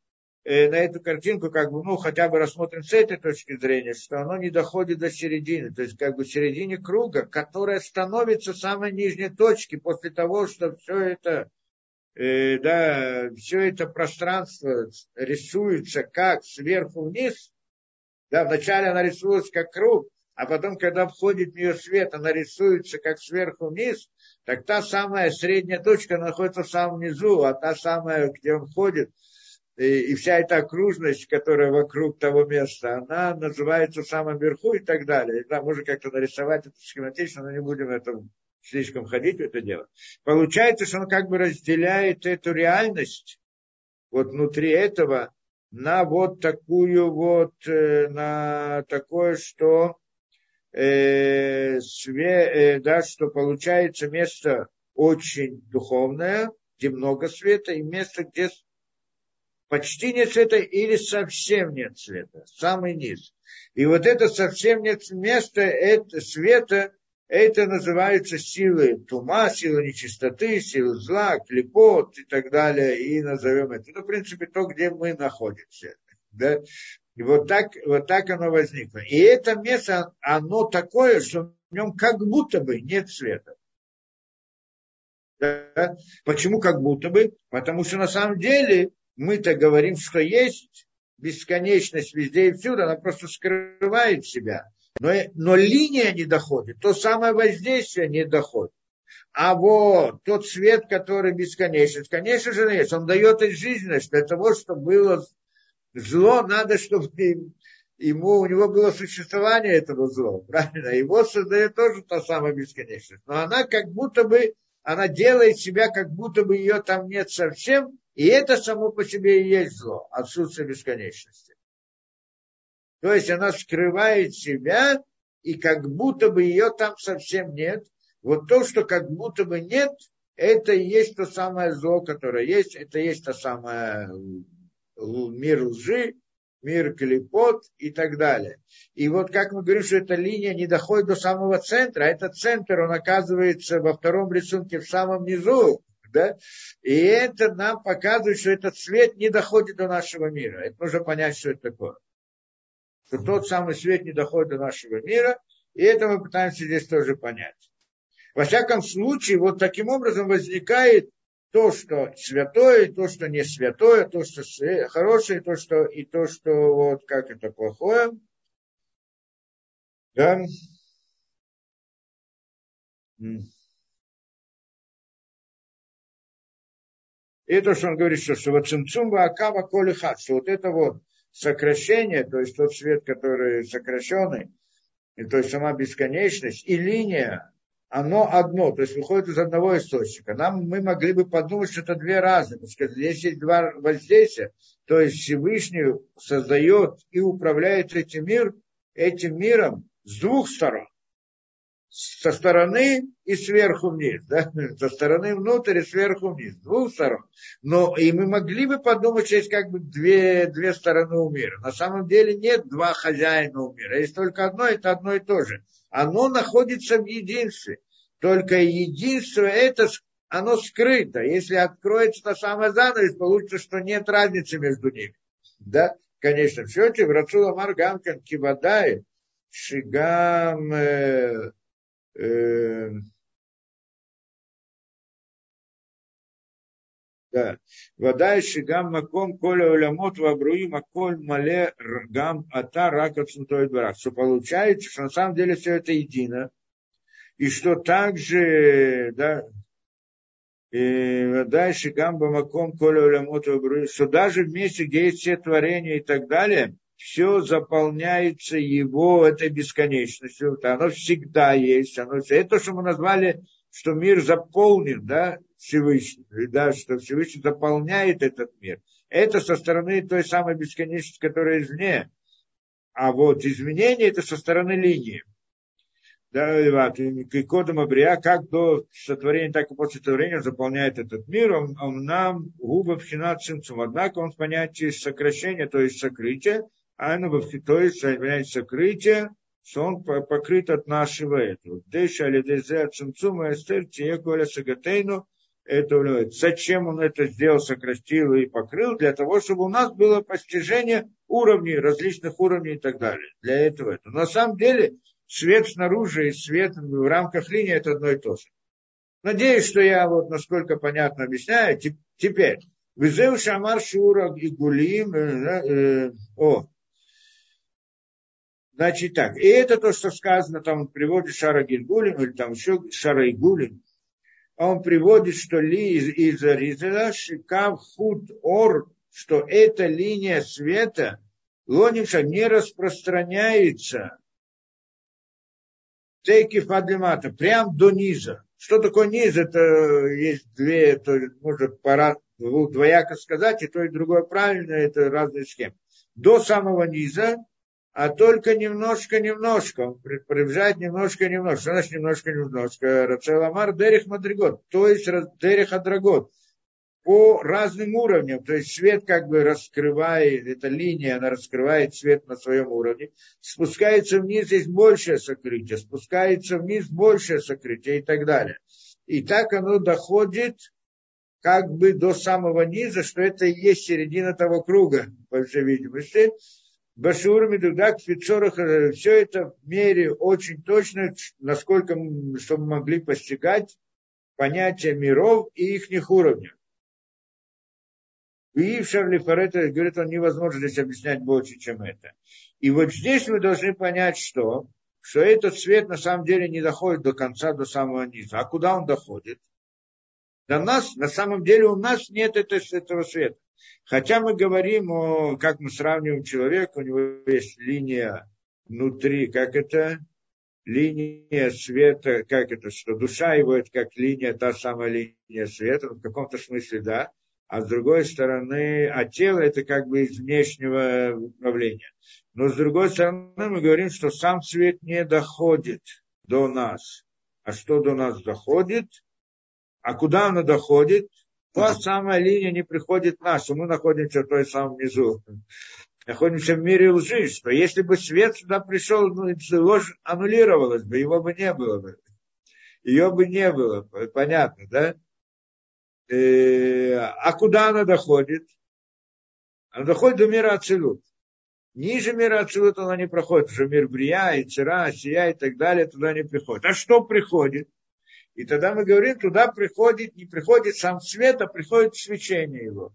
э, на эту картинку, как бы, ну, хотя бы рассмотрим с этой точки зрения, что оно не доходит до середины, то есть, как бы, середине круга, которая становится самой нижней точки после того, что все это, э, да, все это пространство рисуется как сверху вниз, да, вначале она рисуется как круг, а потом, когда входит в нее свет, она рисуется как сверху вниз, так та самая средняя точка находится в самом низу, а та самая, где он ходит, и, и вся эта окружность, которая вокруг того места, она называется в самом верху и так далее. Да, можно как-то нарисовать это схематично, но не будем это слишком ходить в это дело. Получается, что он как бы разделяет эту реальность вот внутри этого на вот такую вот, э, на такое, что э, све, э, да, что получается место очень духовное, где много света, и место, где почти нет света или совсем нет света, самый низ. И вот это совсем нет места, это света, Это называются силы тума, силы нечистоты, силы зла, клепот и так далее. И назовем это. Ну, в принципе, то, где мы находимся. Да? И вот так, вот так оно возникло. И это место, оно такое, что в нем как будто бы нет света. Да? Почему как будто бы? Потому что на самом деле мы-то говорим, что есть бесконечность везде и всюду, она просто скрывает себя. Но, но линия не доходит, то самое воздействие не доходит. А вот тот свет, который бесконечность, конечно же, есть. Он дает и жизненность для того, чтобы было зло, надо, чтобы ему, у него было существование этого зла. Правильно? Его создает тоже та самая бесконечность. Но она как будто бы, она делает себя, как будто бы ее там нет совсем, и это само по себе и есть зло, отсутствие бесконечности. То есть она скрывает себя, и как будто бы ее там совсем нет. Вот то, что как будто бы нет, это и есть то самое зло, которое есть, это и есть то самое мир лжи, мир клепот и так далее. И вот как мы говорим, что эта линия не доходит до самого центра, а этот центр, он оказывается во втором рисунке в самом низу, да? И это нам показывает, что этот свет не доходит до нашего мира. Это нужно понять, что это такое что тот самый свет не доходит до нашего мира, и это мы пытаемся здесь тоже понять. Во всяком случае, вот таким образом возникает то, что святое, то, что не святое, то, что хорошее, то, что и то, что вот как это плохое. Да. И то, что он говорит, что, что вот цимцум акава колихат, что вот это вот сокращение, то есть тот свет, который сокращенный, и, то есть сама бесконечность, и линия, оно одно, то есть выходит из одного источника. Нам мы могли бы подумать, что это две разные, что здесь есть два воздействия, то есть Всевышний создает и управляет этим, мир, этим миром с двух сторон со стороны и сверху вниз, да? со стороны внутрь и сверху вниз, с двух сторон. Но и мы могли бы подумать, что есть как бы две, две стороны у мира. На самом деле нет два хозяина у мира, есть только одно, это одно и то же. Оно находится в единстве. Только единство это оно скрыто. Если откроется та самая занавес, получится, что нет разницы между ними. Да, в счете в Рацула Маргамкан Кивадай, Шигам э, да. Вода шигам маком коля улямот вабруим аколь мале гам ата рака цунтой барак. Что получается, что на самом деле все это едино. И что также, да, вода шигам бамаком коля улямот вабруим, что даже в месте, где есть все творения и так далее, все заполняется его этой бесконечностью. Оно всегда есть. Оно, это то, что мы назвали, что мир заполнен, да, Всевышним, да, что Всевышний заполняет этот мир. Это со стороны той самой бесконечности, которая извне. А вот изменение это со стороны линии. Да, и кодом Абрия, как до сотворения, так и после сотворения заполняет этот мир, он, он нам губа пхина. Однако он в понятии сокращения, то есть сокрытия, Айну то есть, является сокрытие, что он покрыт от нашего этого. Деша алидезе цимцума эстер тиеколя сагатейну, это. Зачем он это сделал, сократил и покрыл? Для того, чтобы у нас было постижение уровней, различных уровней и так далее. Для этого это. На самом деле свет снаружи и свет в рамках линии это одно и то же. Надеюсь, что я вот насколько понятно объясняю. Теперь, Визеу Шамар Шура и Гулим, э, э, о, Значит так, и это то, что сказано, там он приводит Шара Гильгулин, или там еще Шара Игулин, он приводит, что ли из, из Ризела Шикав Худ Ор, что эта линия света, Лониша не распространяется Тейки Фадлимата, прям до низа. Что такое низ? Это есть две, это можно пора, двояко сказать, и то, и другое правильно, это разные схемы. До самого низа а только немножко-немножко. Он приближает немножко-немножко. Что значит немножко-немножко? Рацеламар Дерих Мадригот, то есть Дерих Адрагот. По разным уровням. То есть свет как бы раскрывает, эта линия, она раскрывает свет на своем уровне. Спускается вниз, есть большее сокрытие. Спускается вниз, большее сокрытие и так далее. И так оно доходит как бы до самого низа, что это и есть середина того круга, по всей видимости. Башур Медудак, Фицорах, все это в мере очень точно, насколько чтобы могли постигать понятия миров и их уровней. И в Шарли Фарета говорит, он невозможно здесь объяснять больше, чем это. И вот здесь мы должны понять, что, что этот свет на самом деле не доходит до конца, до самого низа. А куда он доходит? До нас, на самом деле у нас нет этого света. Хотя мы говорим о, как мы сравниваем человека, у него есть линия внутри, как это, линия света, как это, что душа его это как линия, та самая линия света, в каком-то смысле, да, а с другой стороны, а тело это как бы из внешнего управления. Но с другой стороны, мы говорим, что сам свет не доходит до нас. А что до нас доходит? А куда оно доходит? Та самая линия не приходит нас, мы находимся в той самом низу. Находимся в мире лжи, что если бы свет сюда пришел, ну, ложь аннулировалась бы, его бы не было бы. Ее бы не было, понятно, да? Э, а куда она доходит? Она доходит до мира Ацилут. Ниже мира Ацилут она не проходит, уже мир Брия, и Цира, Сия и так далее туда не приходит. А что приходит? И тогда мы говорим, туда приходит, не приходит сам свет, а приходит свечение его.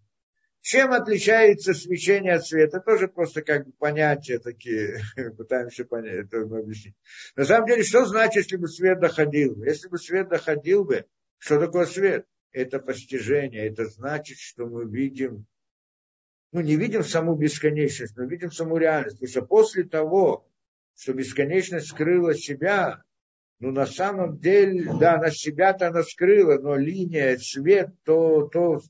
Чем отличается свечение от света? Тоже просто как бы понятия такие, пытаемся понять, это объяснить. На самом деле, что значит, если бы свет доходил? Если бы свет доходил бы, что такое свет? Это постижение, это значит, что мы видим, ну не видим саму бесконечность, но видим саму реальность. Потому что после того, что бесконечность скрыла себя, ну на самом деле, да, она себя-то она скрыла, но линия, свет, то, то,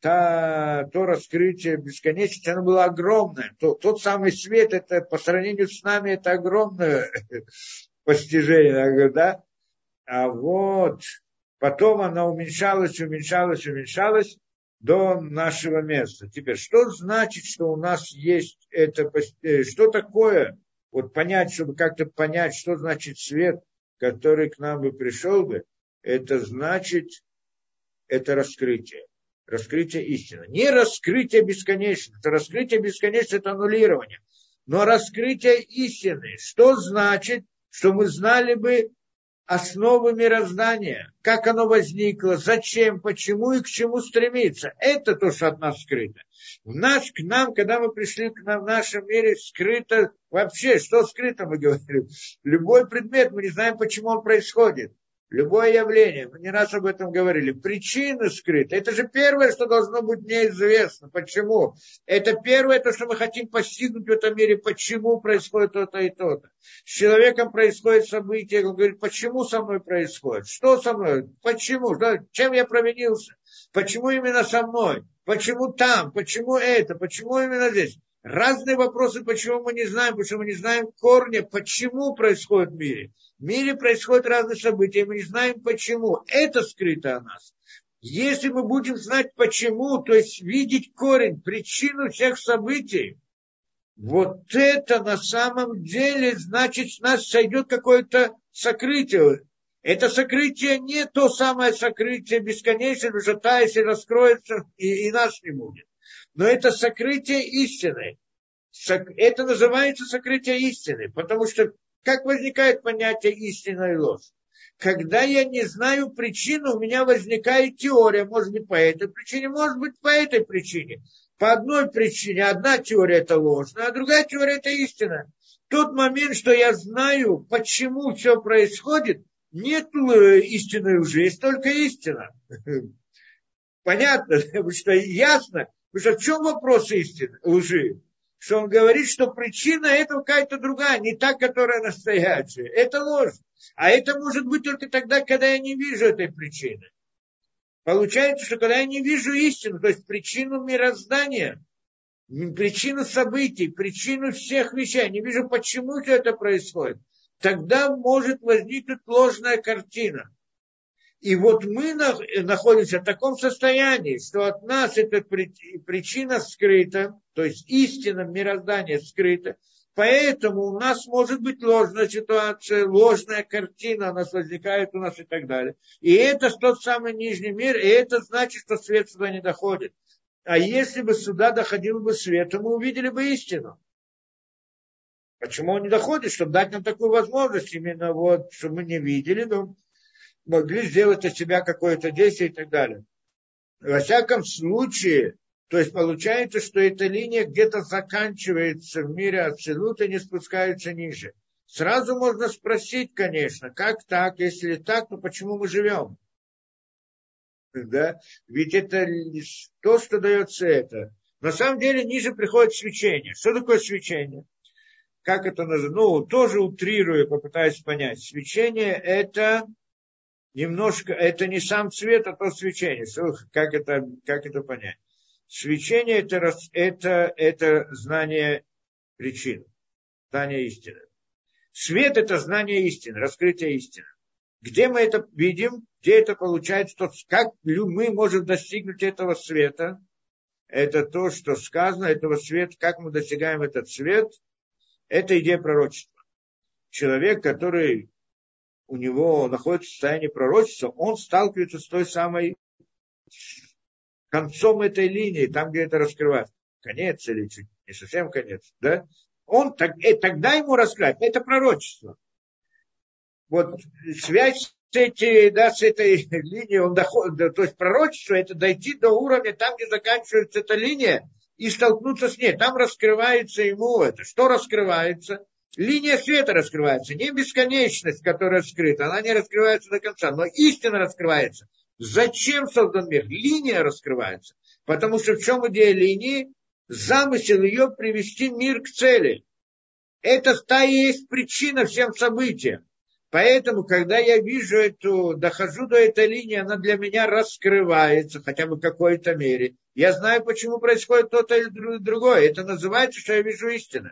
та, то раскрытие бесконечности, оно было огромное. То, тот самый свет, это по сравнению с нами, это огромное постижение, да? А вот Потом она уменьшалась, уменьшалась, уменьшалась до нашего места. Теперь, что значит, что у нас есть это, э, что такое, вот понять, чтобы как-то понять, что значит свет, который к нам бы пришел бы, это значит, это раскрытие. Раскрытие истины. Не раскрытие бесконечности. Раскрытие бесконечности – это аннулирование. Но раскрытие истины. Что значит, что мы знали бы основы мироздания, как оно возникло, зачем, почему и к чему стремиться. Это то, что от нас скрыто. В нас, к нам, когда мы пришли к нам в нашем мире, скрыто вообще, что скрыто, мы говорим. Любой предмет, мы не знаем, почему он происходит. Любое явление, мы не раз об этом говорили, причина скрыта. Это же первое, что должно быть неизвестно. Почему? Это первое, то, что мы хотим постигнуть в этом мире, почему происходит то-то и то-то. С человеком происходит событие, он говорит, почему со мной происходит? Что со мной? Почему? Чем я провинился? Почему именно со мной? Почему там? Почему это? Почему именно здесь? Разные вопросы, почему мы не знаем, почему мы не знаем корня, почему происходит в мире. В мире происходят разные события, мы не знаем почему. Это скрыто о нас. Если мы будем знать почему, то есть видеть корень, причину всех событий, вот это на самом деле значит, с нас сойдет какое-то сокрытие. Это сокрытие не то самое сокрытие бесконечное, что та, если раскроется, и, и нас не будет но это сокрытие истины. Это называется сокрытие истины, потому что как возникает понятие истина и ложь? Когда я не знаю причину, у меня возникает теория, может быть, по этой причине, может быть, по этой причине. По одной причине одна теория это ложная, а другая теория это истина. Тот момент, что я знаю, почему все происходит, нет истины уже, есть только истина. Понятно, потому что ясно, Потому что в чем вопрос истины, лжи? Что он говорит, что причина этого какая-то другая, не та, которая настоящая. Это ложь. А это может быть только тогда, когда я не вижу этой причины. Получается, что когда я не вижу истину, то есть причину мироздания, причину событий, причину всех вещей, не вижу, почему все это происходит, тогда может возникнуть ложная картина. И вот мы находимся в таком состоянии, что от нас эта причина скрыта, то есть истина мироздания скрыта, поэтому у нас может быть ложная ситуация, ложная картина у нас возникает у нас и так далее. И это тот самый нижний мир, и это значит, что свет сюда не доходит. А если бы сюда доходил бы свет, то мы увидели бы истину. Почему он не доходит? Чтобы дать нам такую возможность, именно вот, чтобы мы не видели, но могли сделать от себя какое-то действие и так далее. Во всяком случае, то есть получается, что эта линия где-то заканчивается в мире абсолюта и не спускается ниже. Сразу можно спросить, конечно, как так, если так, то почему мы живем? Да? Ведь это то, что дается это. На самом деле ниже приходит свечение. Что такое свечение? Как это называется? Ну, тоже утрирую, попытаюсь понять. Свечение это немножко, это не сам цвет, а то свечение. Как это, как это понять? Свечение это, это, это знание причин, знание истины. Свет это знание истины, раскрытие истины. Где мы это видим, где это получается, как мы можем достигнуть этого света, это то, что сказано, этого света, как мы достигаем этот свет, это идея пророчества. Человек, который у него находится в состоянии пророчества, он сталкивается с той самой концом этой линии, там, где это раскрывается. Конец или чуть не совсем конец, да? Он, так, и э, тогда ему раскрывает. Это пророчество. Вот связь с, эти, да, с этой линией, он доходит, то есть пророчество, это дойти до уровня там, где заканчивается эта линия, и столкнуться с ней. Там раскрывается ему это. Что раскрывается? Линия света раскрывается, не бесконечность, которая скрыта, она не раскрывается до конца, но истина раскрывается. Зачем создан мир? Линия раскрывается. Потому что в чем идея линии? Замысел ее привести мир к цели. Это та и есть причина всем событиям. Поэтому, когда я вижу эту, дохожу до этой линии, она для меня раскрывается, хотя бы в какой-то мере. Я знаю, почему происходит то-то или другое. Это называется, что я вижу истину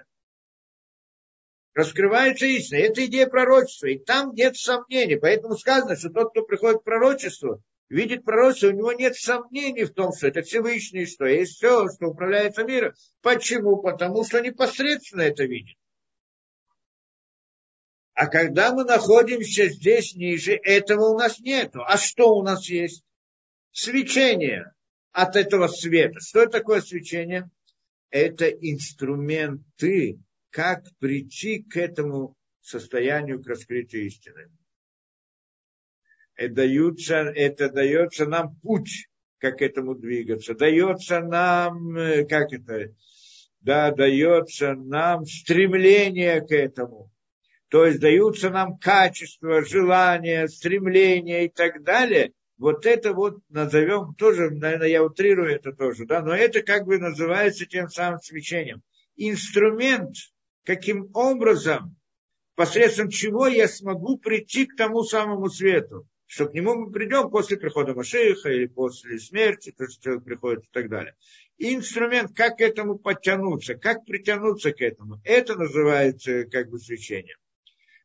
раскрывается истина. Это идея пророчества. И там нет сомнений. Поэтому сказано, что тот, кто приходит к пророчеству, видит пророчество, у него нет сомнений в том, что это Всевышний, что есть все, что управляется миром. Почему? Потому что непосредственно это видит. А когда мы находимся здесь ниже, этого у нас нету. А что у нас есть? Свечение от этого света. Что такое свечение? Это инструменты, как прийти к этому состоянию, к раскрытию истины. Это дается, это дается нам путь, как к этому двигаться. Дается нам, э, как это, да, дается нам стремление к этому. То есть даются нам качества, желания, стремления и так далее. Вот это вот назовем тоже, наверное, я утрирую это тоже, да, но это как бы называется тем самым свечением. Инструмент, каким образом, посредством чего я смогу прийти к тому самому свету, что к нему мы придем после прихода Машиха или после смерти, то, что человек приходит и так далее. И инструмент, как к этому подтянуться, как притянуться к этому, это называется как бы свечением.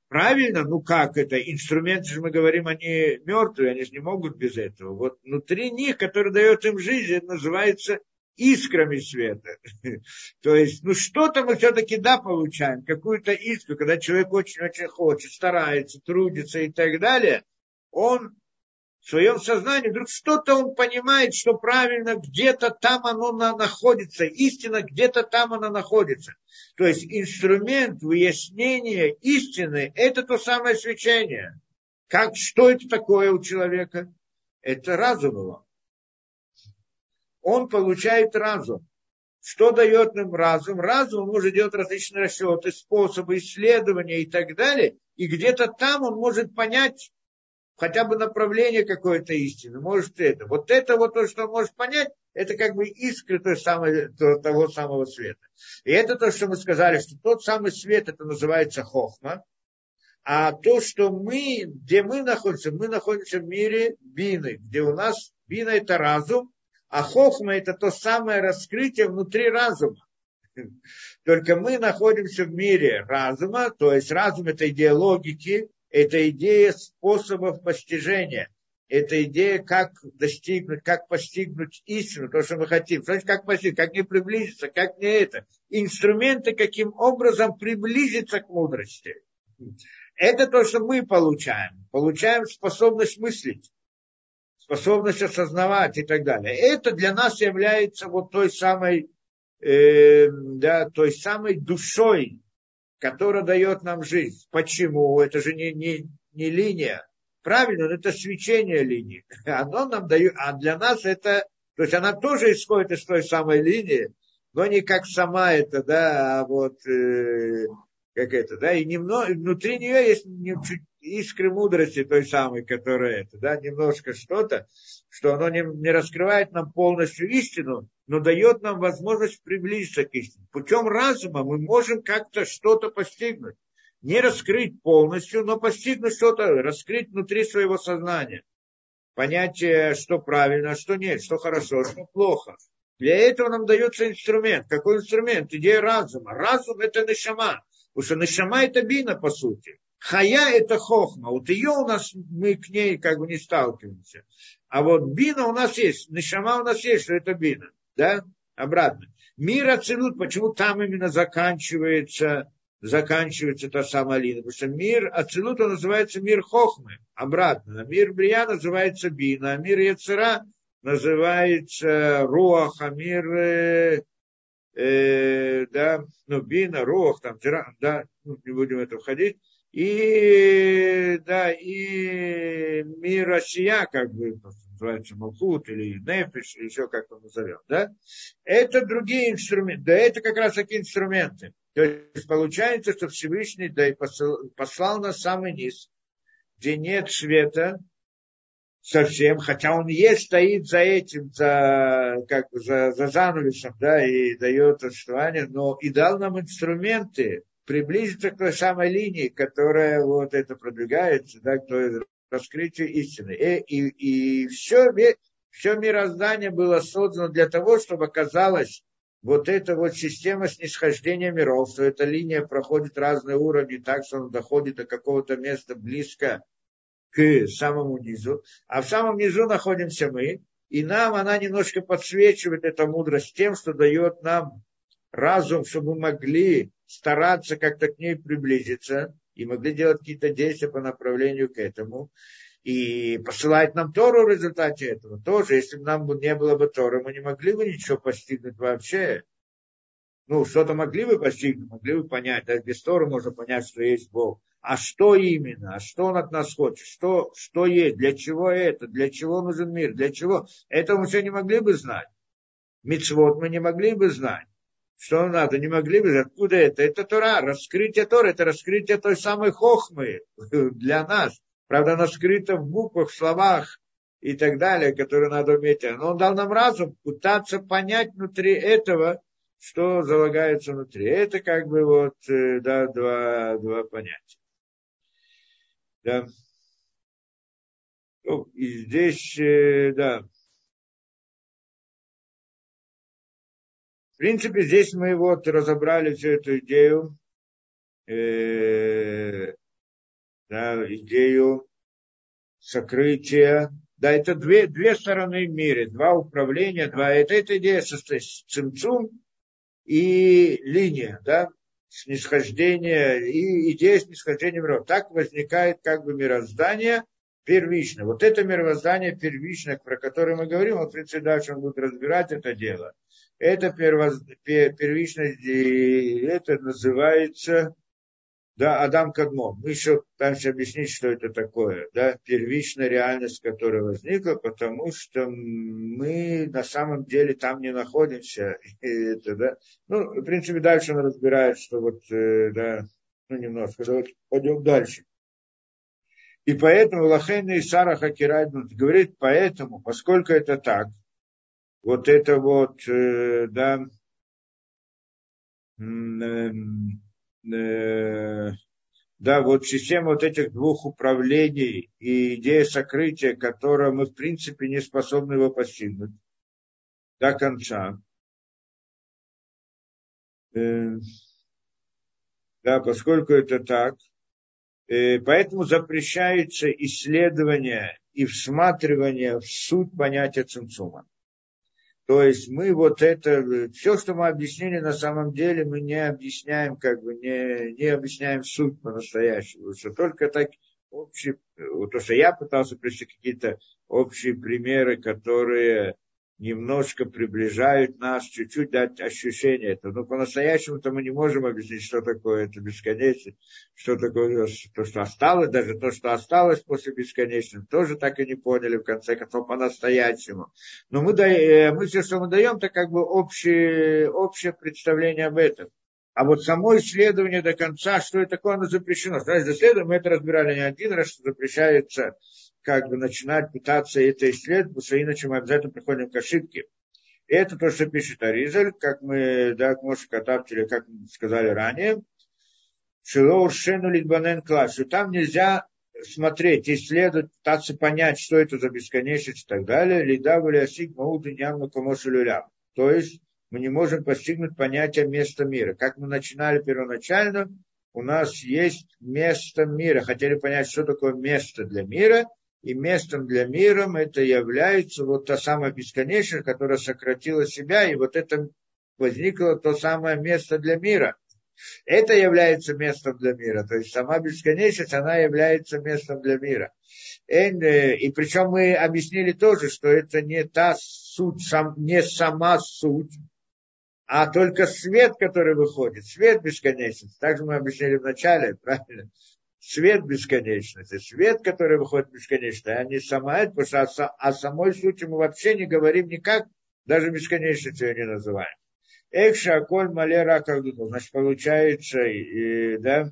Правильно? Ну как это? Инструменты же мы говорим, они мертвые, они же не могут без этого. Вот внутри них, который дает им жизнь, это называется искрами света. То есть, ну что-то мы все-таки, да, получаем, какую-то искру, когда человек очень-очень хочет, старается, трудится и так далее, он в своем сознании вдруг что-то он понимает, что правильно, где-то там оно находится, истина где-то там она находится. То есть инструмент выяснения истины – это то самое свечение. Как, что это такое у человека? Это разум его он получает разум. Что дает нам разум? Разум может делать различные расчеты, способы исследования и так далее. И где-то там он может понять хотя бы направление какой-то истины. Может это. Вот это вот то, что он может понять, это как бы искры той самой, того самого света. И это то, что мы сказали, что тот самый свет, это называется хохма. А то, что мы, где мы находимся, мы находимся в мире бины, где у нас бина это разум, а хохма это то самое раскрытие внутри разума. Только мы находимся в мире разума, то есть разум это идея логики, это идея способов постижения. это идея, как достигнуть, как постигнуть истину, то, что мы хотим. Значит, как постигнуть, как не приблизиться, как не это. Инструменты, каким образом приблизиться к мудрости. Это то, что мы получаем. Получаем способность мыслить, способность осознавать и так далее. Это для нас является вот той самой, э, да, той самой душой, которая дает нам жизнь. Почему? Это же не, не, не линия правильно, но это свечение линии. Оно нам дает, а для нас это, то есть она тоже исходит из той самой линии, но не как сама это, да, а вот э, как это, да, и немного, внутри нее есть искры мудрости той самой, которая это, да, немножко что-то, что оно не, не раскрывает нам полностью истину, но дает нам возможность приблизиться к истине. Путем разума мы можем как-то что-то постигнуть не раскрыть полностью, но постигнуть что-то, раскрыть внутри своего сознания. Понятие, что правильно, что нет, что хорошо, что плохо. Для этого нам дается инструмент. Какой инструмент? Идея разума. Разум это нишама. Потому что нишама это бина, по сути. Хая это хохма. Вот ее у нас, мы к ней как бы не сталкиваемся. А вот бина у нас есть. Нишама у нас есть, что это бина. Да? Обратно. Мир оценут, почему там именно заканчивается заканчивается та самая линия. Потому что мир Ацилута называется мир Хохмы. Обратно. Мир Брия называется Бина, а мир Яцера называется Руах, а мир э, да, ну, Бина, Руах, там, да, ну, не будем в это входить. И, да, и мир Россия, как бы, называется Малхут или Нефиш, еще как-то назовем, да, это другие инструменты, да, это как раз такие инструменты. То есть получается, что Всевышний да, и послал, послал на самый низ, где нет света совсем, хотя он есть, стоит за этим, за, как, за, за занавесом, да, и дает отставание, но и дал нам инструменты приблизиться к той самой линии, которая вот это продвигается, да, к той раскрытию истины. И, и, и все, все мироздание было создано для того, чтобы оказалось вот эта вот система снисхождения миров, что эта линия проходит разные уровни, так что она доходит до какого-то места близко к самому низу, а в самом низу находимся мы, и нам она немножко подсвечивает эта мудрость тем, что дает нам разум, чтобы мы могли стараться как-то к ней приблизиться и могли делать какие-то действия по направлению к этому и посылает нам Тору в результате этого. Тоже, если бы нам не было бы Торы, мы не могли бы ничего постигнуть вообще. Ну, что-то могли бы постигнуть, могли бы понять. Да, без Торы можно понять, что есть Бог. А что именно? А что он от нас хочет? Что, что есть? Для чего это? Для чего нужен мир? Для чего? Это мы все не могли бы знать. Мицвод мы не могли бы знать. Что надо, не могли бы, откуда это? Это Тора, раскрытие Тора, это раскрытие той самой хохмы для нас. Правда, оно скрыто в буквах, в словах и так далее, которые надо уметь. Но он дал нам разум пытаться понять внутри этого, что залагается внутри. Это как бы вот, э, да, два, два понятия. Да. Ну, и здесь, э, да. В принципе, здесь мы вот разобрали всю эту идею. Э, да, идею сокрытия. Да, это две, две стороны в мире, два управления, два. Это, эта идея состоит цимцум и линия, да, снисхождение и идея снисхождения миров. Так возникает как бы мироздание первично. Вот это мироздание первичное, про которое мы говорим, вот, в принципе, дальше он будет разбирать это дело. Это первоз... первичность, и это называется да, Адам Кадмон. Мы еще пытаемся объяснить, что это такое, да, первичная реальность, которая возникла, потому что мы на самом деле там не находимся. И это, да. Ну, в принципе, дальше он разбирает, что вот, э, да, ну, немножко, давайте пойдем дальше. И поэтому Лахейна и Сара Хакирайднут говорит, поэтому, поскольку это так, вот это вот, э, да, э, да, вот система вот этих двух управлений и идея сокрытия, которую мы в принципе не способны его постигнуть до конца. Э, да, поскольку это так, Э, поэтому запрещается исследование и всматривание в суть понятия цинцума. То есть мы вот это, все, что мы объяснили на самом деле, мы не объясняем, как бы не, не объясняем суть по-настоящему. Что только так общие, то, что я пытался привести какие-то общие примеры, которые немножко приближают нас, чуть-чуть дать ощущение этого. Но по-настоящему-то мы не можем объяснить, что такое это бесконечность, что такое то, что осталось, даже то, что осталось после бесконечности, тоже так и не поняли, в конце концов, по-настоящему. Но мы, даем, мы все, что мы даем, это как бы общее, общее представление об этом. А вот само исследование до конца, что это такое, оно запрещено. Значит, исследование мы это разбирали не один раз, что запрещается как бы начинать пытаться это исследовать, потому что иначе мы обязательно приходим к ошибке. Это то, что пишет Аризаль, как мы, да, как Моша Катаптили, как мы сказали ранее, Шилоур Шену Литбанен Класс, там нельзя смотреть, исследовать, пытаться понять, что это за бесконечность и так далее, лида валясик маут и То есть мы не можем постигнуть понятие места мира. Как мы начинали первоначально, у нас есть место мира. Хотели понять, что такое место для мира – и местом для мира это является вот та самая бесконечность, которая сократила себя, и вот это возникло то самое место для мира. Это является местом для мира, то есть сама бесконечность, она является местом для мира. Э, и причем мы объяснили тоже, что это не та суть, не сама суть, а только свет, который выходит, свет бесконечности. Также мы объяснили в начале, правильно? Свет бесконечности, свет, который выходит бесконечно, а не сама это, потому что о, о самой сути мы вообще не говорим никак, даже бесконечностью не называем. Экша аколь мале. Значит, получается, и, да,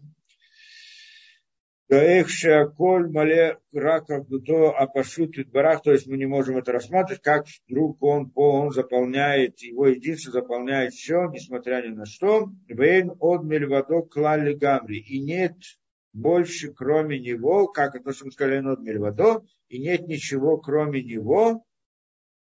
Экша аколь мале ракагдуто апашут барах, то есть мы не можем это рассматривать, как вдруг он, он заполняет, его единство заполняет все, несмотря ни на что. Вейн от мельвадо клали гамри. И нет больше, кроме него, как это, что мы сказали, над Мельвадо, и нет ничего, кроме него,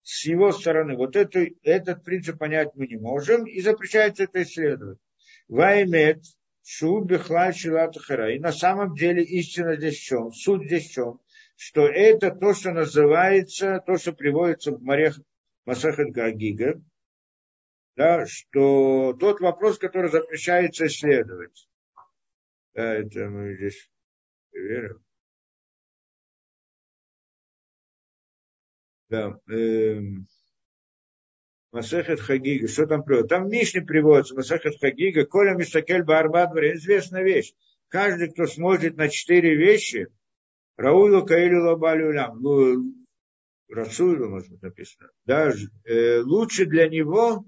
с его стороны. Вот это, этот принцип понять мы не можем, и запрещается это исследовать. Ваймет, шу бихлай шилатахара. И на самом деле истина здесь в чем? Суть здесь в чем? Что это то, что называется, то, что приводится в морех Масахат Гагига, да, что тот вопрос, который запрещается исследовать. Да, это мы здесь верим. Да. Эм, Масахет Хагига. Что там приводится? Там в Мишне приводится Масахет Хагига. Коля Мисакель Барбадваре. Известная вещь. Каждый, кто смотрит на четыре вещи, Раулу Каилю Лабалюлям, ну, Расулю, может быть, написано, даже э, лучше для него,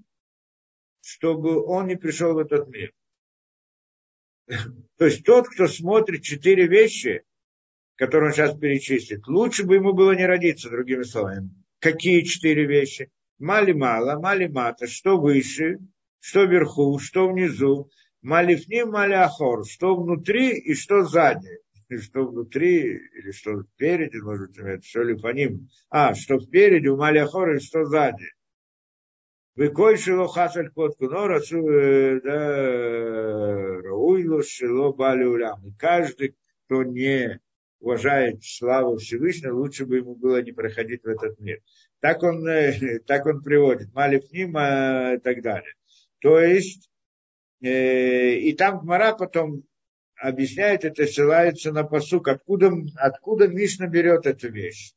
чтобы он не пришел в этот мир. То есть тот, кто смотрит четыре вещи, которые он сейчас перечислит, лучше бы ему было не родиться, другими словами. Какие четыре вещи? Мали мало, мали мата, что выше, что вверху, что внизу, мали фним, мали ахор, что внутри и что сзади. Что внутри, или что впереди, может быть, что ли по ним. А, что впереди, у мали ахор, и что сзади. Выколь шило хасаль котку, но расу, да, рауилу шило бали улям. И каждый, кто не уважает славу Всевышнего, лучше бы ему было не проходить в этот мир. Так он, так он приводит. Малив ним и так далее. То есть, э, и там Гмара потом объясняет это, ссылается на посук, откуда, откуда Мишна берет эту вещь.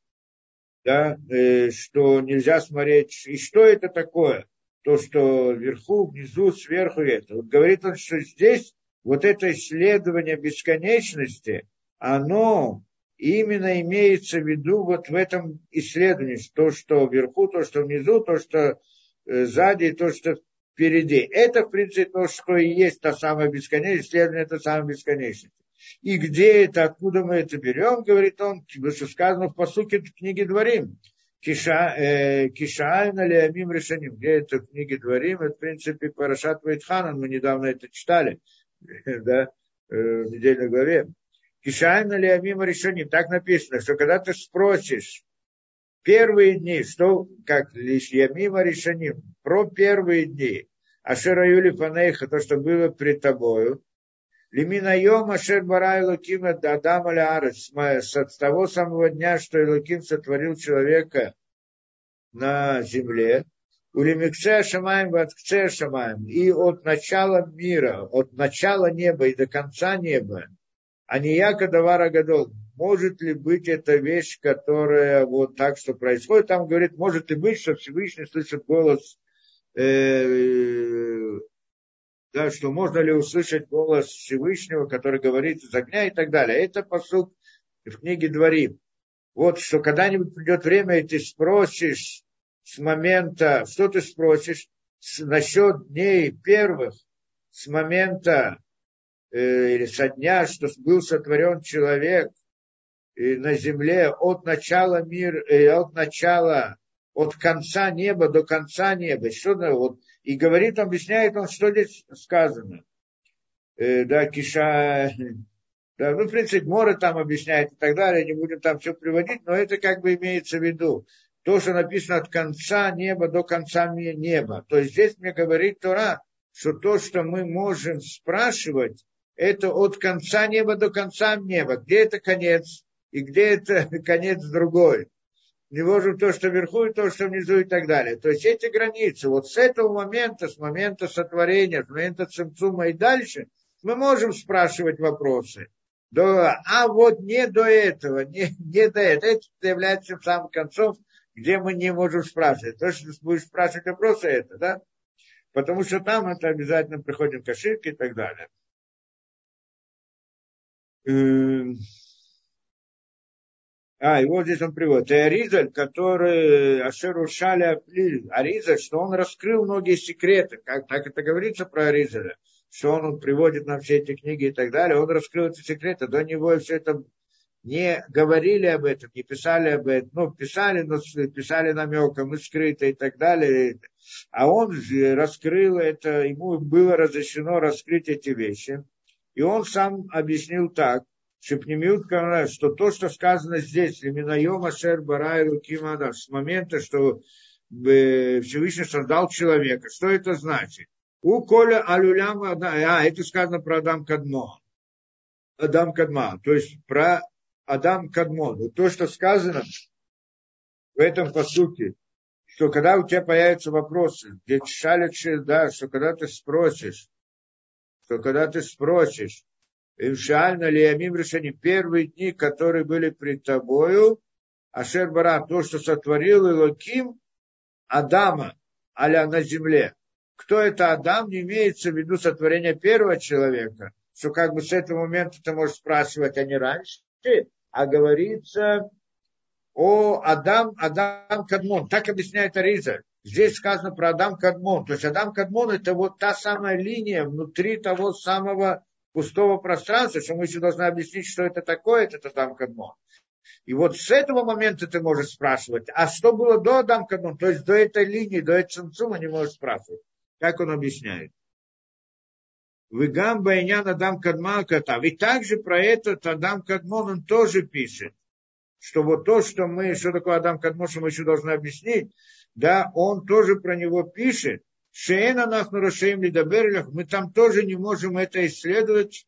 Да, э, что нельзя смотреть, и что это такое то, что вверху, внизу, сверху это. Вот говорит он, что здесь вот это исследование бесконечности, оно именно имеется в виду вот в этом исследовании, то, что вверху, то, что внизу, то, что э, сзади, то, что впереди. Это, в принципе, то, что и есть та самая бесконечность, исследование это самая бесконечность. И где это, откуда мы это берем, говорит он, что сказано в посуке книги Дворим. Кишаайна Леамим Решаним. Где это в книге Дворим? Это, в принципе, Парашат Вайтханан. Мы недавно это читали да, в недельной главе. Кишаайна Леамим Решаним. Так написано, что когда ты спросишь первые дни, что, как лишь Ямима Решаним, про первые дни, Ашера Юли Фанейха, то, что было пред тобою, Лиминайом Ашер Барай Луким Адам Алярец. С того самого дня, что Илуким сотворил человека на земле. Улимикше Шамаем Ваткше Шамаем. И от начала мира, от начала неба и до конца неба. А не яко Давара Гадол. Может ли быть эта вещь, которая вот так, что происходит? Там говорит, может ли быть, что Всевышний слышит голос э, да, что можно ли услышать голос Всевышнего, который говорит из огня и так далее. Это посыл в книге Дворим. Вот что когда-нибудь придет время, и ты спросишь с момента, что ты спросишь с, насчет дней первых, с момента э, или со дня, что был сотворен человек э, на земле от начала мира, э, от начала, от конца неба до конца неба. Что, вот, и говорит, объясняет он, что здесь сказано. Э, да, Киша, да, ну, в принципе, море там объясняет и так далее, не будем там все приводить, но это как бы имеется в виду. То, что написано от конца неба до конца неба. То есть здесь мне говорит Тора, что то, что мы можем спрашивать, это от конца неба до конца неба. Где это конец и где это конец другой не можем то, что вверху, и то, что внизу, и так далее. То есть эти границы, вот с этого момента, с момента сотворения, с момента цимцума и дальше, мы можем спрашивать вопросы. До, а вот не до этого, не, не до этого. Это является самым концом, где мы не можем спрашивать. То, что будешь спрашивать вопросы, это, да? Потому что там это обязательно приходим к ошибке и так далее. Эм, а, и вот здесь он приводит. И Аризаль, который Ашеру Шаля Аризаль, что он раскрыл многие секреты. Как, так это говорится про Аризаля. Что он, он приводит нам все эти книги и так далее. Он раскрыл эти секреты. До него все это не говорили об этом, не писали об этом. Ну, писали, но писали намеком, и скрыто и так далее. А он раскрыл это, ему было разрешено раскрыть эти вещи. И он сам объяснил так, Шепнемиут что то, что сказано здесь, Леминаема Шер Барай Лукимада, с момента, что э, Всевышний создал человека, что это значит? У Коля Алюляма, а, это сказано про Адам Кадмон. Адам Кадма, то есть про Адам Кадмон. Вот то, что сказано в этом посуке, что когда у тебя появятся вопросы, где шалят, да, что когда ты спросишь, что когда ты спросишь, Имшальна Лиямим решение первые дни, которые были пред тобою, Ашер Бара, то, что сотворил Илоким Адама, аля на земле. Кто это Адам, не имеется в виду сотворение первого человека, что как бы с этого момента ты можешь спрашивать, а не раньше, а говорится о Адам, Адам Кадмон. Так объясняет Ариза. Здесь сказано про Адам Кадмон. То есть Адам Кадмон это вот та самая линия внутри того самого пустого пространства, что мы еще должны объяснить, что это такое, это Адам Кадмон. И вот с этого момента ты можешь спрашивать, а что было до Адам Кадмон, то есть до этой линии, до этого цинцума не можешь спрашивать. Как он объясняет? Вигам Байнян Адам Кадман Катав. И также про этот Адам Кадмон он тоже пишет, что вот то, что мы, что такое Адам Кадмон, что мы еще должны объяснить, да, он тоже про него пишет, Шеена нас нарушаем лидаберлях, мы там тоже не можем это исследовать.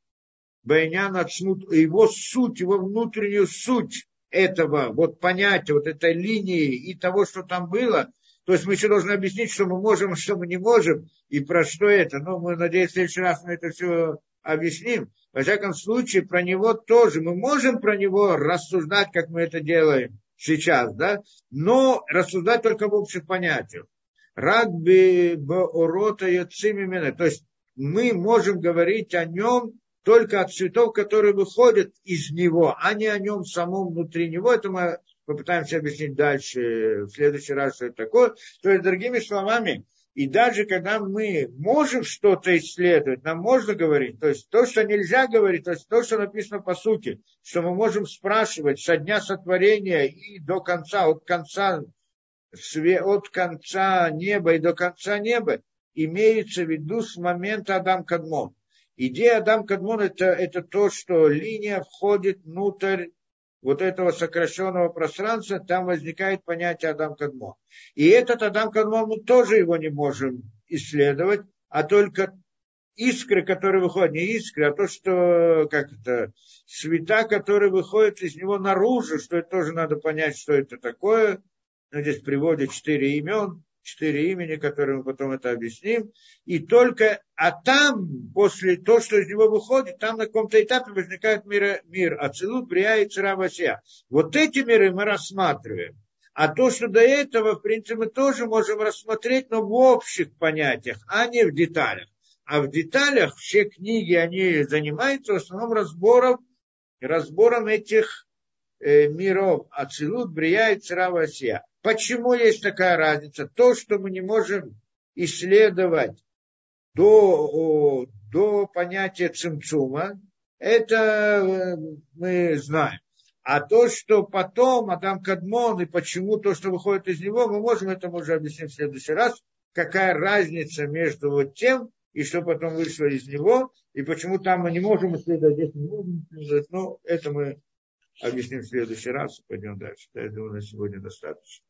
Байнян отсмут, его суть, его внутреннюю суть этого, вот понятия, вот этой линии и того, что там было. То есть мы еще должны объяснить, что мы можем, а что мы не можем, и про что это. Но мы, надеюсь, в следующий раз мы это все объясним. Во всяком случае, про него тоже. Мы можем про него рассуждать, как мы это делаем сейчас, да, но рассуждать только в общих понятиях. Рагби Баорота Яцимимена. То есть мы можем говорить о нем только от цветов, которые выходят из него, а не о нем самом внутри него. Это мы попытаемся объяснить дальше, в следующий раз, что это такое. То есть, другими словами, и даже когда мы можем что-то исследовать, нам можно говорить, то есть то, что нельзя говорить, то есть то, что написано по сути, что мы можем спрашивать со дня сотворения и до конца, от конца от конца неба и до конца неба имеется в виду с момента Адам Кадмон. Идея Адам Кадмон это, это то, что линия входит внутрь вот этого сокращенного пространства, там возникает понятие Адам Кадмон. И этот Адам Кадмон мы тоже его не можем исследовать, а только искры, которые выходят, не искры, а то, что, как это, света, которые выходят из него наружу, что это тоже надо понять, что это такое. Ну, здесь приводят четыре имен, четыре имени, которые мы потом это объясним. И только, а там, после того, что из него выходит, там на каком-то этапе возникает мир, мир Ацелут, Брия и Царавасия. Вот эти миры мы рассматриваем. А то, что до этого, в принципе, мы тоже можем рассмотреть, но в общих понятиях, а не в деталях. А в деталях все книги, они занимаются в основном разбором, разбором этих э, миров. Ацелут, Брия и Царавасия. Почему есть такая разница? То, что мы не можем исследовать до, до понятия цимцума, это э, мы знаем. А то, что потом Адам Кадмон и почему то, что выходит из него, мы можем это уже объяснить в следующий раз. Какая разница между вот тем и что потом вышло из него, и почему там мы не можем исследовать, здесь не можем исследовать. Но это мы объясним в следующий раз. Пойдем дальше. Я думаю, на сегодня достаточно.